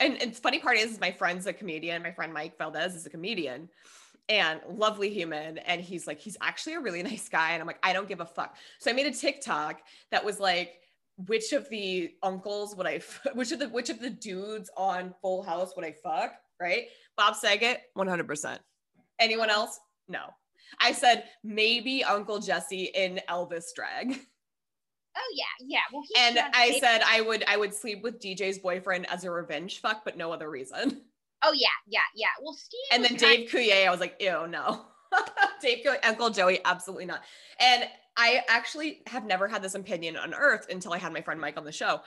Speaker 1: and, and funny part is my friend's a comedian. My friend Mike Valdez is a comedian and lovely human. And he's like, he's actually a really nice guy. And I'm like, I don't give a fuck. So I made a TikTok that was like, which of the uncles would I, which of the, which of the dudes on Full House would I fuck? Right? Bob Saget, 100%. Anyone else? No. I said maybe Uncle Jesse in Elvis drag.
Speaker 2: Oh yeah, yeah. Well,
Speaker 1: And I
Speaker 2: safe.
Speaker 1: said I would I would sleep with DJ's boyfriend as a revenge fuck, but no other reason.
Speaker 2: oh yeah, yeah, yeah. Well, Steve.
Speaker 1: And then
Speaker 2: kind-
Speaker 1: Dave Coulier, I was like, ew, no. Dave Coulier, Uncle Joey, absolutely not. And I actually have never had this opinion on Earth until I had my friend Mike on the show.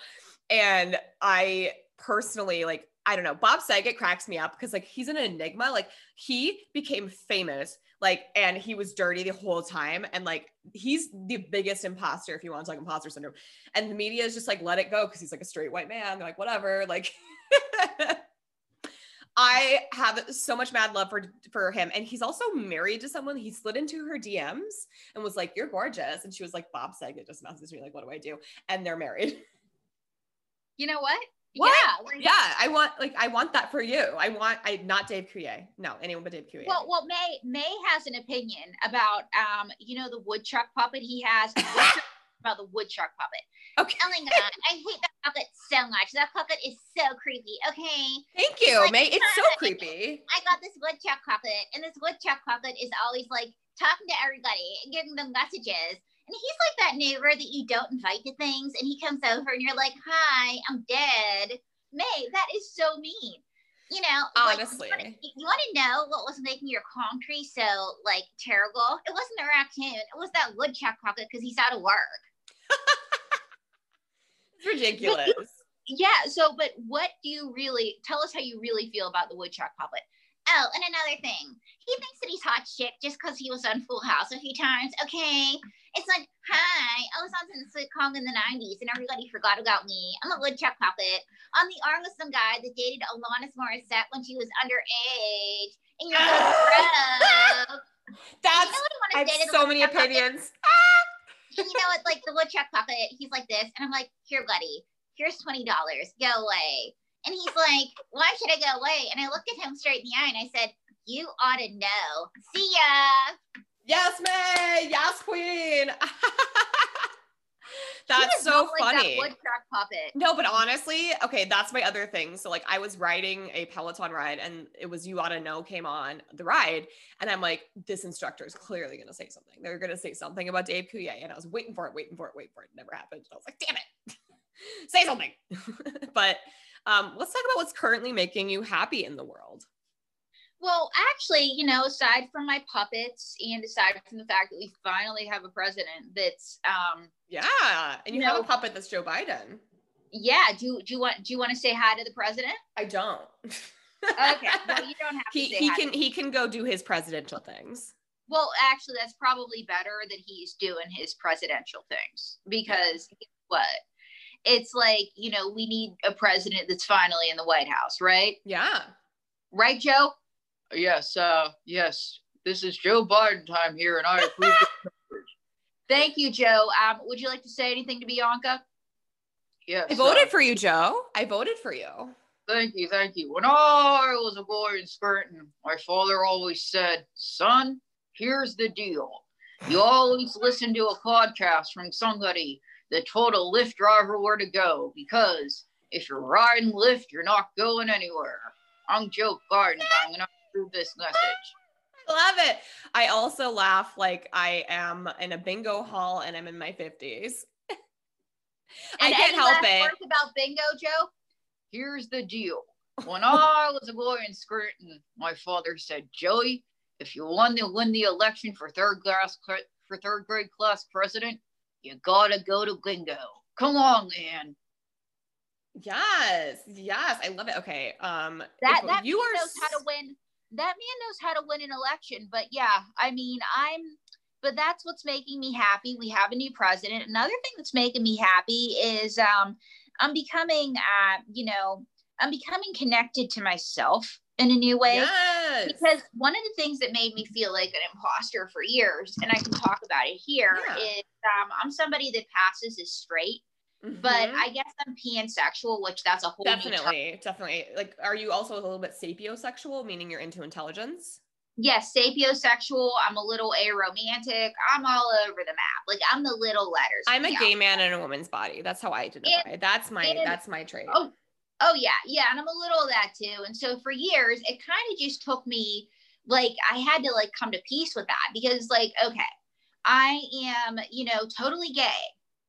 Speaker 1: And I personally like I don't know. Bob Saget cracks me up because like he's an enigma. Like he became famous, like, and he was dirty the whole time. And like he's the biggest imposter if you want to talk imposter syndrome. And the media is just like, let it go because he's like a straight white man. They're like, whatever. Like I have so much mad love for for him. And he's also married to someone. He slid into her DMs and was like, You're gorgeous. And she was like, Bob Saget just messaged me, like, what do I do? And they're married.
Speaker 2: You know what?
Speaker 1: What?
Speaker 2: Yeah, like-
Speaker 1: yeah, I want like I want that for you. I want I not Dave Coulier. No, anyone but Dave Coulier.
Speaker 2: Well, well, May May has an opinion about um, you know, the woodchuck puppet he has woodchuck- about the woodchuck puppet.
Speaker 1: okay.
Speaker 2: Oh my god, I hate that puppet so much. That puppet is so creepy. Okay,
Speaker 1: Thank you,
Speaker 2: like-
Speaker 1: May. It's so creepy.
Speaker 2: I got this woodchuck puppet, and this woodchuck puppet is always like talking to everybody and giving them messages. And he's like that neighbor that you don't invite to things, and he comes over and you're like, "Hi, I'm dead." May, that is so mean. You know, like,
Speaker 1: Honestly.
Speaker 2: you want to know what was making your palm tree so like terrible? It wasn't the raccoon; it was that woodchuck puppet because he's out of work.
Speaker 1: It's ridiculous.
Speaker 2: Yeah. So, but what do you really tell us how you really feel about the woodchuck puppet? Oh, and another thing, he thinks that he's hot shit just because he was on Full House a few times. Okay, it's like, hi, I was on some sitcom in the '90s, and everybody forgot about me. I'm a woodchuck puppet. I'm the arm with some guy that dated Alanis Morissette when she was underage, and you're so gross.
Speaker 1: That's
Speaker 2: you know
Speaker 1: I
Speaker 2: I want to say
Speaker 1: have so many opinions.
Speaker 2: you know what, like the woodchuck puppet, he's like this, and I'm like, here, buddy, here's twenty dollars, go away. And he's like, why should I go away? And I looked at him straight in the eye and I said, you ought to know. See ya.
Speaker 1: Yes, May. Yes, Queen. That's so
Speaker 2: not like
Speaker 1: funny.
Speaker 2: that.
Speaker 1: No, but honestly, okay, that's my other thing. So like I was riding a Peloton ride and it was you ought to know came on the ride. And I'm like, this instructor is clearly gonna say something. They're gonna say something about Dave Coulier. And I was waiting for it, waiting for it, waiting for it. It never happened. I was like, damn it. say something. but um, let's talk about what's currently making you happy in the world.
Speaker 2: Well, actually, you know, aside from my puppets and aside from the fact that we finally have a president that's um
Speaker 1: Yeah. And you
Speaker 2: No.
Speaker 1: have a puppet that's Joe Biden.
Speaker 2: yeah, do do you want do you want to say hi to the president?
Speaker 1: I don't.
Speaker 2: Okay. well, you don't have
Speaker 1: he
Speaker 2: to say
Speaker 1: he can he can go do his presidential things.
Speaker 2: Well, actually, that's probably better that he's doing his presidential things because guess what? It's like, you know, we need a president that's finally in the White House, right?
Speaker 1: Yeah.
Speaker 2: Right, Joe?
Speaker 3: Yes, uh, yes. This is Joe Biden time here, and I approve.
Speaker 2: Thank you, Joe. Um, would you like to say anything to Bianca?
Speaker 3: yes,
Speaker 1: I voted
Speaker 3: uh,
Speaker 1: for you, Joe. I voted for you.
Speaker 3: Thank you, thank you. When I was a boy in Scranton, my father always said, "Son, here's the deal. You always listen to a podcast from somebody that told a Lyft driver where to go because if you're riding Lyft, you're not going anywhere." I'm Joe Biden. I'm gonna approve this message.
Speaker 1: I love it. I also laugh like I am in a bingo hall and I'm in my 50s. I can't help it.
Speaker 2: about bingo, Joe?
Speaker 3: Here's the deal. When I was a boy in Scranton, my father said, Joey, if you want to win the election for third class for third grade class president, you gotta go to bingo. Come on, man.
Speaker 1: Yes. Yes. I love it. Okay. Um
Speaker 2: That that
Speaker 1: you are
Speaker 2: knows how to win. That man knows how to win an election. But yeah, I mean, I'm. But that's what's making me happy. We have a new president. Another thing that's making me happy is um, I'm becoming, uh, you know, I'm becoming connected to myself in a new way.
Speaker 1: Yes.
Speaker 2: Because one of the things that made me feel like an imposter for years, and I can talk about it here, is
Speaker 1: Yeah.
Speaker 2: um, I'm somebody that passes as straight, but
Speaker 1: Mhm.
Speaker 2: I guess I'm pansexual, which that's a whole
Speaker 1: definitely, definitely. Like, are you also a little bit sapiosexual, meaning you're into intelligence?
Speaker 2: yes, sapiosexual. I'm a little aromantic. I'm all over the map. Like I'm the little letters.
Speaker 1: I'm a gay man in a woman's body. That's how I identify. that's my
Speaker 2: and-
Speaker 1: that's my trait.
Speaker 2: Oh, oh yeah, yeah, and I'm a little of that too. And so for years, it kind of just took me like I had to like come to peace with that because like okay, I am you know totally gay,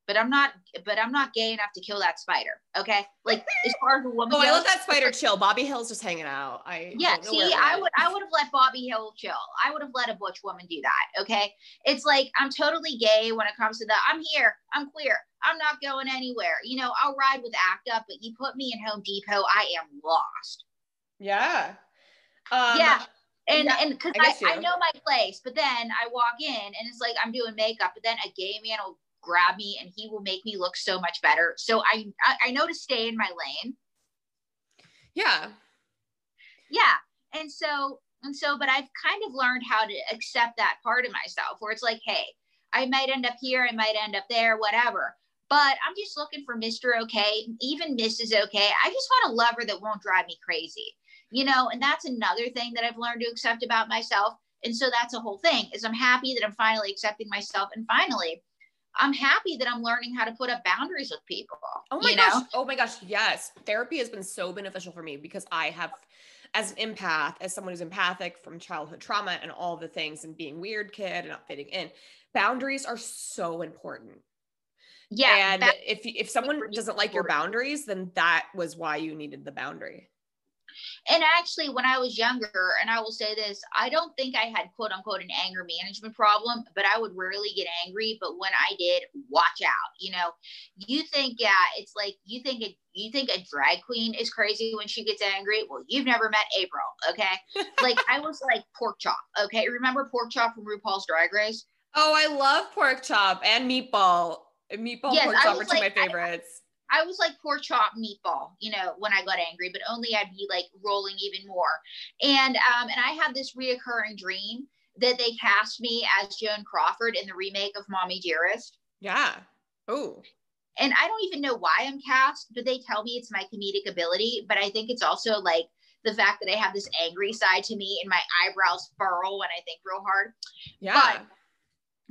Speaker 2: but I'm not but I'm not gay enough to kill that spider. Okay. Like as far as a woman.
Speaker 1: Oh, I
Speaker 2: goes,
Speaker 1: let that spider chill. Bobby Hill's just hanging out. I
Speaker 2: yeah, see, I would I would have let Bobby Hill chill. I would have let a butch woman do that. Okay. It's like I'm totally gay when it comes to that. I'm here, I'm queer, I'm not going anywhere. You know, I'll ride with ACT UP, but you put me in Home Depot, I am lost.
Speaker 1: Yeah. Um,
Speaker 2: yeah. And
Speaker 1: yeah,
Speaker 2: and because
Speaker 1: I
Speaker 2: I, I, know my place, but then I walk in and it's like I'm doing makeup, but then a gay man will grab me and he will make me look so much better. So I I, know to stay in my lane.
Speaker 1: Yeah.
Speaker 2: Yeah. And so and so, but I've kind of learned how to accept that part of myself where it's like, hey, I might end up here, I might end up there, whatever. But I'm just looking for Mr. Okay, even Mrs. Okay. I just want a lover that won't drive me crazy. You know, and that's another thing that I've learned to accept about myself. And so that's a whole thing is I'm happy that I'm finally accepting myself. And finally, I'm happy that I'm learning how to put up boundaries with people.
Speaker 1: Oh my gosh.
Speaker 2: know?
Speaker 1: Oh my gosh. Yes. Therapy has been so beneficial for me because I have, as an empath, as someone who's empathic from childhood trauma and all the things and being weird kid and not fitting in, boundaries are so important.
Speaker 2: Yeah.
Speaker 1: and if if someone doesn't like your boundaries, then that was why you needed the boundary.
Speaker 2: And actually, when I was younger, and I will say this, I don't think I had quote unquote an anger management problem, but I would rarely get angry. But when I did, watch out. You know, you think, yeah, it's like you think it, you think a drag queen is crazy when she gets angry. Well, you've never met April, okay? like I was like pork chop, okay? Remember pork chop from RuPaul's Drag Race?
Speaker 1: Oh, I love pork chop and meatball. Meatball
Speaker 2: Yes,
Speaker 1: pork chop are two of
Speaker 2: like-
Speaker 1: my favorites.
Speaker 2: I was like pork chop meatball, you know, when I got angry, but only I'd be like rolling even more. And um, and I had this reoccurring dream that they cast me as Joan Crawford in the remake of Mommy Dearest.
Speaker 1: yeah. Oh.
Speaker 2: And I don't even know why I'm cast, but they tell me it's my comedic ability. But I think it's also like the fact that I have this angry side to me and my eyebrows furrow when I think real hard.
Speaker 1: Yeah.
Speaker 2: But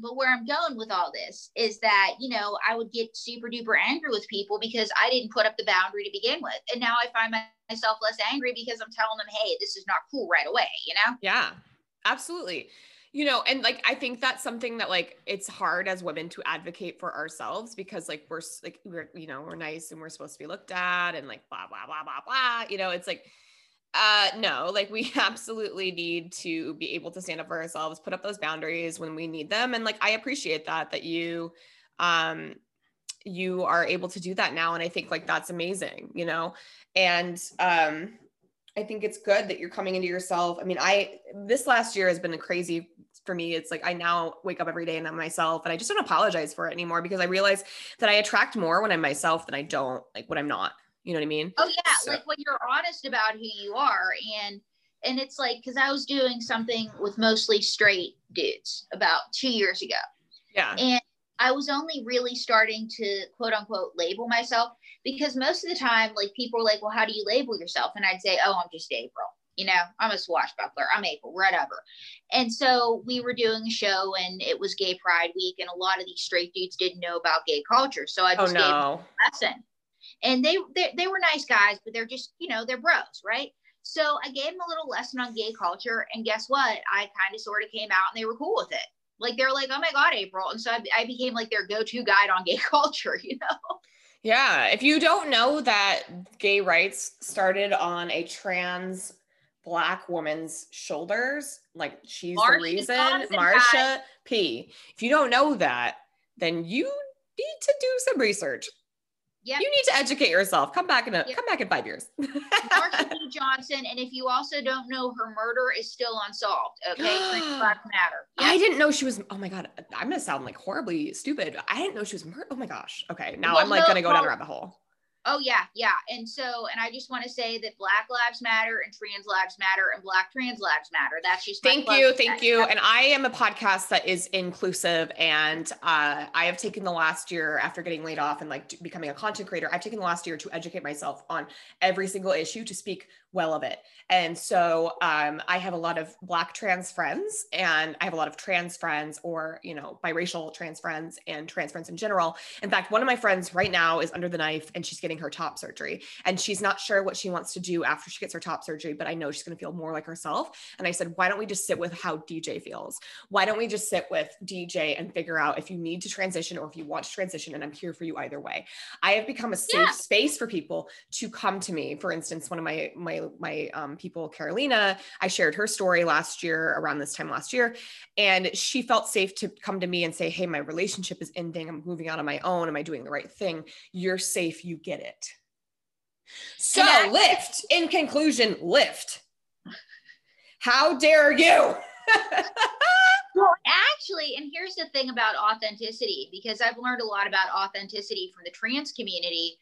Speaker 2: where I'm going with all this is that, you know, I would get super duper angry with people because I didn't put up the boundary to begin with. And now I find myself less angry because I'm telling them, hey, this is not cool right away, you know?
Speaker 1: Yeah, absolutely. You know, and like I think that's something that like it's hard as women to advocate for ourselves because like we're like we're you know we're nice and we're supposed to be looked at and like blah blah blah blah blah. You know, it's like uh no, like we absolutely need to be able to stand up for ourselves, put up those boundaries when we need them, and like I appreciate that that you um you are able to do that now and i think like that's amazing you know? And um i think it's good that you're coming into yourself i mean i this last year has been crazy for me it's like i now wake up every day and i'm myself and i just don't apologize for it anymore because i realize that i attract more when i'm myself than i don't like when i'm not you know what i mean
Speaker 2: Oh yeah,
Speaker 1: So-
Speaker 2: like when you're honest about who you are and and it's like because I was doing something with mostly straight dudes about two years ago.
Speaker 1: yeah
Speaker 2: And I was only really starting to quote unquote label myself because most of the time, like people are like, well, how do you label yourself? And I'd say, oh, I'm just April. You know, I'm a swashbuckler. I'm April, whatever. And so we were doing a show and it was Gay Pride Week, and a lot of these straight dudes didn't know about gay culture. So I
Speaker 1: oh
Speaker 2: just gave them a lesson. And they, they they were nice guys, but they're just, you know, they're bros, right? So I gave them a little lesson on gay culture, and guess what? I kind of sort of came out and they were cool with it like they're like, oh my god, April, and so I, I became like their go-to guide on gay culture, you know.
Speaker 1: Yeah, if you don't know that gay rights started on a trans black woman's shoulders, like she's
Speaker 2: Marsha
Speaker 1: the reason, Marsha P. If you don't know that, then you need to do some research.
Speaker 2: Yep.
Speaker 1: You need to educate yourself. Come back in a
Speaker 2: Yep.
Speaker 1: come back in five years.
Speaker 2: Marsha P. Johnson, and if you also don't know, her murder is still unsolved. Okay, Lives Matter.
Speaker 1: I didn't know she was. Oh my god, I'm gonna sound like horribly stupid. I didn't know she was murdered. Oh my gosh. Okay, now
Speaker 2: Well,
Speaker 1: I'm like
Speaker 2: no,
Speaker 1: gonna go down a rabbit hole.
Speaker 2: Oh yeah, yeah. And so, and I just want to say that Black Lives Matter and Trans Lives Matter and Black Trans Lives Matter. That's just
Speaker 1: Thank you, thank you. And I am a podcast that is inclusive, and uh, I have taken the last year after getting laid off and like becoming a content creator. I've taken the last year to educate myself on every single issue to speak well of it. And so um, I have a lot of Black trans friends, and I have a lot of trans friends, or you know, biracial trans friends, and trans friends in general. In fact, one of my friends right now is under the knife, and she's getting her top surgery and she's not sure what she wants to do after she gets her top surgery, but I know she's going to feel more like herself. And I said, why don't we just sit with how DJ feels? Why don't we just sit with DJ and figure out if you need to transition or if you want to transition? And I'm here for you either way. I have become a safe yeah. space for people to come to me. For instance, one of my my my um, people, Carolina, I shared her story last year around this time last year, and she felt safe to come to me and say, "Hey, my relationship is ending. I'm moving out on my own. Am I doing the right thing? You're safe. You get it." So Lyft. In conclusion, Lyft. How dare you?
Speaker 2: well, actually, and here's the thing about authenticity, because I've learned a lot about authenticity from the trans community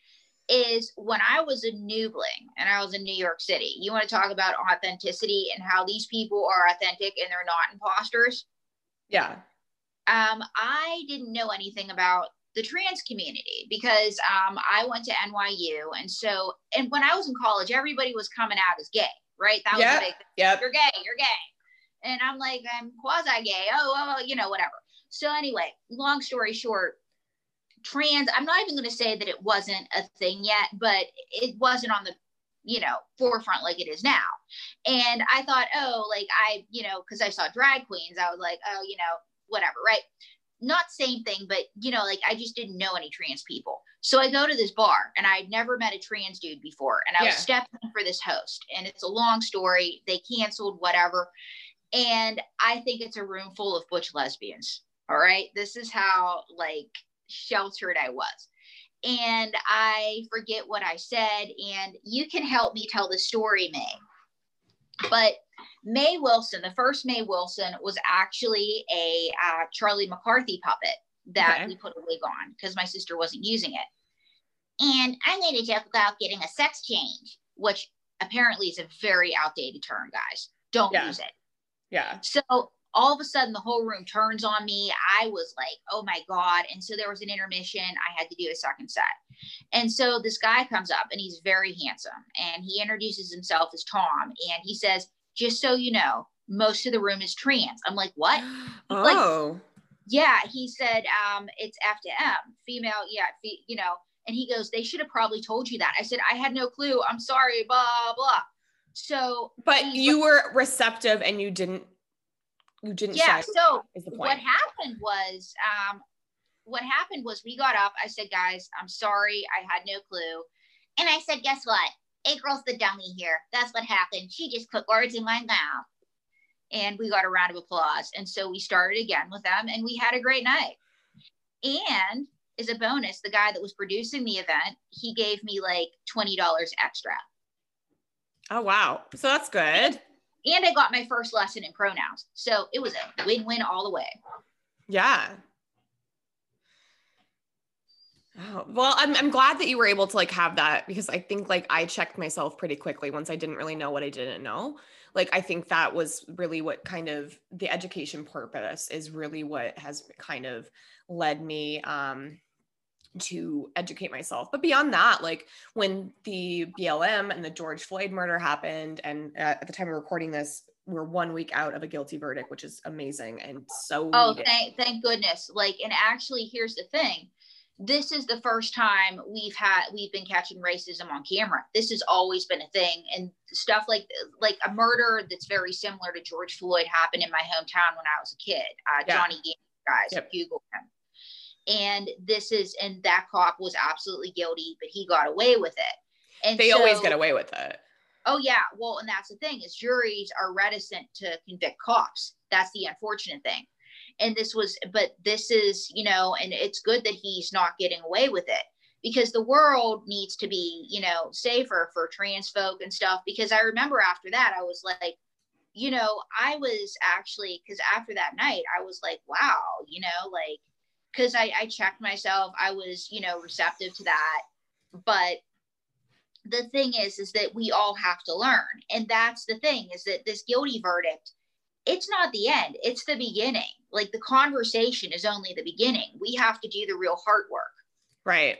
Speaker 2: is when I was a noobling and I was in New York City. You want to talk about authenticity and how these people are authentic and they're not imposters?
Speaker 1: Yeah.
Speaker 2: Um, I didn't know anything about the trans community because um, I went to NYU. And so, and when I was in college, everybody was coming out as gay, right?
Speaker 1: That was yep. big
Speaker 2: Yep. You're gay, you're gay. And I'm like, I'm quasi gay. Oh, well, you know, whatever. So, anyway, long story short, trans i'm not even going to say that it wasn't a thing yet but it wasn't on the you know forefront like it is now. And i thought oh like i you know because i saw drag queens i was like oh you know whatever right? Not same thing but you know like i just didn't know any trans people. So i go to this bar and i'd never met a trans dude before and i yeah. was stepping for this host and it's a long story. They canceled whatever. And i think it's a room full of butch lesbians all right? This is how like sheltered I was. And I forget what I said, and you can help me tell the story, May. But May Wilson, the first May Wilson, was actually a uh, Charlie McCarthy puppet that okay. we put a wig on because my sister wasn't using it. And I made a joke about getting a sex change, which apparently is a very outdated term, guys. Don't yeah. use it.
Speaker 1: Yeah.
Speaker 2: So all of a sudden the whole room turns on me. I was like oh my god. And so there was an intermission. I had to do a second set. And so this guy comes up and he's very handsome and he introduces himself as tom and he says just so you know most of the room is trans. I'm like what?
Speaker 1: Oh.
Speaker 2: like, yeah he said um it's f to m female yeah fe- you know. And he goes they should have probably told you that. I said i had no clue. I'm sorry blah blah. So
Speaker 1: but you were receptive and you didn't you didn't
Speaker 2: yeah so what happened was um what happened was we got up i said guys i'm sorry i had no clue. And i said guess what? April's the dummy here. That's what happened. She just put words in my mouth. And we got a round of applause. And so we started again with them and we had a great night. And as a bonus the guy that was producing the event he gave me like $20 extra.
Speaker 1: Oh wow. So that's good
Speaker 2: and I got my first lesson in pronouns. So it was a win win all the way.
Speaker 1: Yeah. Oh, well, I'm, I'm glad that you were able to like have that because I think like I checked myself pretty quickly once I didn't really know what I didn't know. Like I think that was really what kind of the education purpose is really what has kind of led me um to educate myself. But beyond that, like when the BLM and the George Floyd murder happened, and at the time of recording this, we're one week out of a guilty verdict, which is amazing and so.
Speaker 2: Oh, thank thank goodness! Like, and actually, here's the thing: this is the first time we've had we've been catching racism on camera. This has always been a thing, and stuff like like a murder that's very similar to George Floyd happened in my hometown when I was a kid. Uh, yeah. Johnny guys, yep. Google him and this is and that cop was absolutely guilty but he got away with it. And
Speaker 1: they so, always get away with it.
Speaker 2: Oh yeah. Well and that's the thing is juries are reticent to convict cops. That's the unfortunate thing. And this was but this is you know and it's good that he's not getting away with it because the world needs to be you know safer for trans folk and stuff. Because i remember after that i was like you know i was actually because after that night i was like wow you know like because I, I checked myself. I was, you know, receptive to that. But the thing is, is that we all have to learn. And that's the thing is that this guilty verdict, it's not the end, it's the beginning. Like the conversation is only the beginning. We have to do the real hard work.
Speaker 1: Right.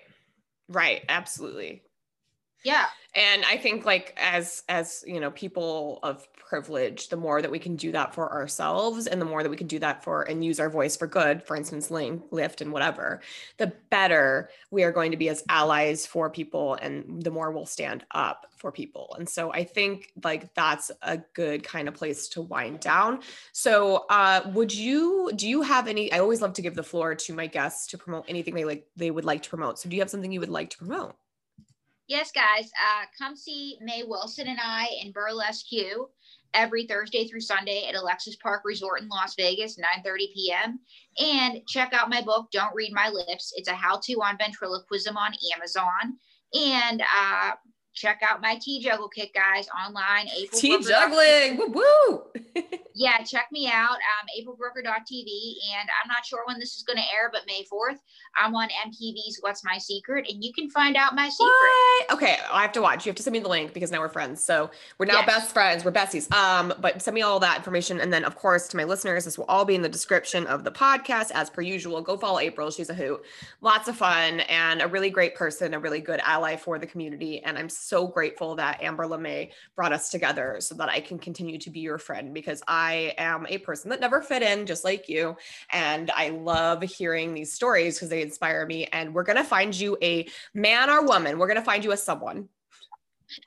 Speaker 1: Right. Absolutely.
Speaker 2: Yeah.
Speaker 1: and i think like as as you know people of privilege the more that we can do that for ourselves and the more that we can do that for and use our voice for good for instance link lift and whatever the better we are going to be as allies for people and the more we'll stand up for people. And so i think like that's a good kind of place to wind down. So uh would you do you have any i always love to give the floor to my guests to promote anything they like they would like to promote. So do you have something you would like to promote
Speaker 2: Yes, guys. Uh, come see May Wilson and I in Burlesque every Thursday through Sunday at Alexis Park Resort in Las Vegas, 9:30 p.m. And check out my book, Don't Read My Lips. It's a how-to on ventriloquism on Amazon. And uh, check out my tea juggle kit, guys, online. April
Speaker 1: tea
Speaker 2: Brucker-
Speaker 1: juggling woo woo
Speaker 2: Yeah, check me out, um, aprilbrucker.tv. And I'm not sure when this is going to air, but May 4th, I'm on MTV's What's My Secret, and you can find out my secret.
Speaker 1: What? Okay, I have to watch. You have to send me the link because now we're friends. So we're now
Speaker 2: Yes.
Speaker 1: best friends. We're besties. Um, but send me all that information, and then of course to my listeners, this will all be in the description of the podcast as per usual. Go follow April. She's a hoot. Lots of fun and a really great person, a really good ally for the community. And I'm so grateful that Amber LeMay brought us together so that I can continue to be your friend because I am a person that never fit in, just like you. And I love hearing these stories because they inspire me. And we're gonna find you a man or woman. We're gonna find you a someone.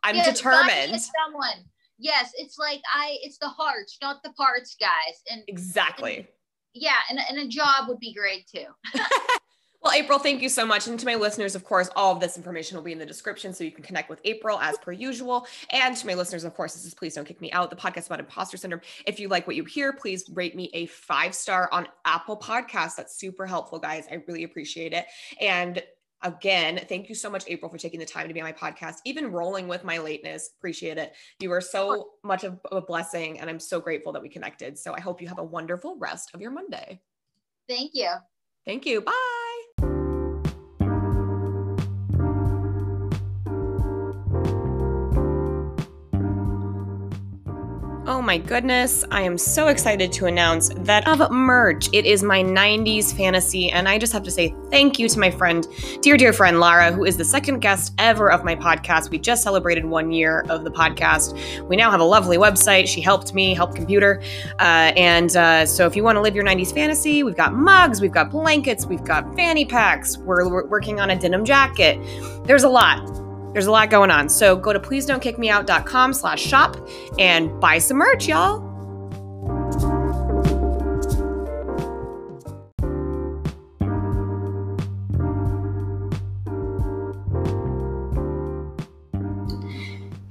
Speaker 1: I'm
Speaker 2: Yes,
Speaker 1: determined.
Speaker 2: Someone. Yes, it's like I. It's the hearts, not the parts, guys. And
Speaker 1: Exactly.
Speaker 2: yeah, and, and a job would be great too.
Speaker 1: Well, April, thank you so much. And to my listeners, of course, all of this information will be in the description so you can connect with April as per usual. And to my listeners, of course, this is Please Don't Kick Me Out, the podcast about imposter syndrome. If you like what you hear, please rate me a five star on Apple Podcasts. That's super helpful, guys. I really appreciate it. And Again, thank you so much, April, for taking the time to be on my podcast, even rolling with my lateness. Appreciate it. You are so much of a blessing, and I'm so grateful that we connected. So I hope you have a wonderful rest of your Monday.
Speaker 2: Thank you.
Speaker 1: Thank you. Bye. My goodness, I am so excited to announce that of merch. It is my 90s fantasy, and I just have to say thank you to my friend, dear, dear friend Lara, who is the second guest ever of my podcast. We just celebrated one year of the podcast. We now have a lovely website. She helped me, help computer. Uh, and uh, so if you want to live your 90s fantasy, we've got mugs, we've got blankets, we've got fanny packs, we're, we're working on a denim jacket. There's a lot. There's a lot going on. So go to please don't kick me out.com slash shop and buy some merch, y'all.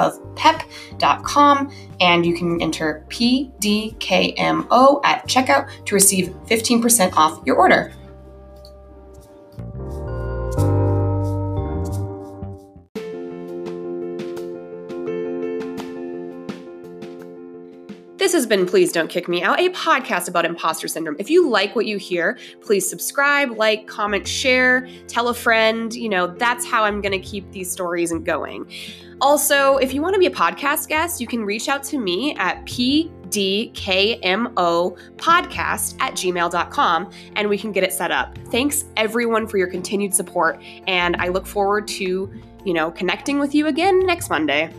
Speaker 1: www.dashofpep.com and you can enter PDKMO at checkout to receive 15% off your order. This has been Please Don't Kick Me Out, a podcast about imposter syndrome. If you like what you hear, please subscribe, like, comment, share, tell a friend. You know, that's how I'm going to keep these stories going. Also, if you want to be a podcast guest, you can reach out to me at pdkmo podcast at gmail.com and we can get it set up. Thanks everyone for your continued support, and I look forward to, you know, connecting with you again next Monday.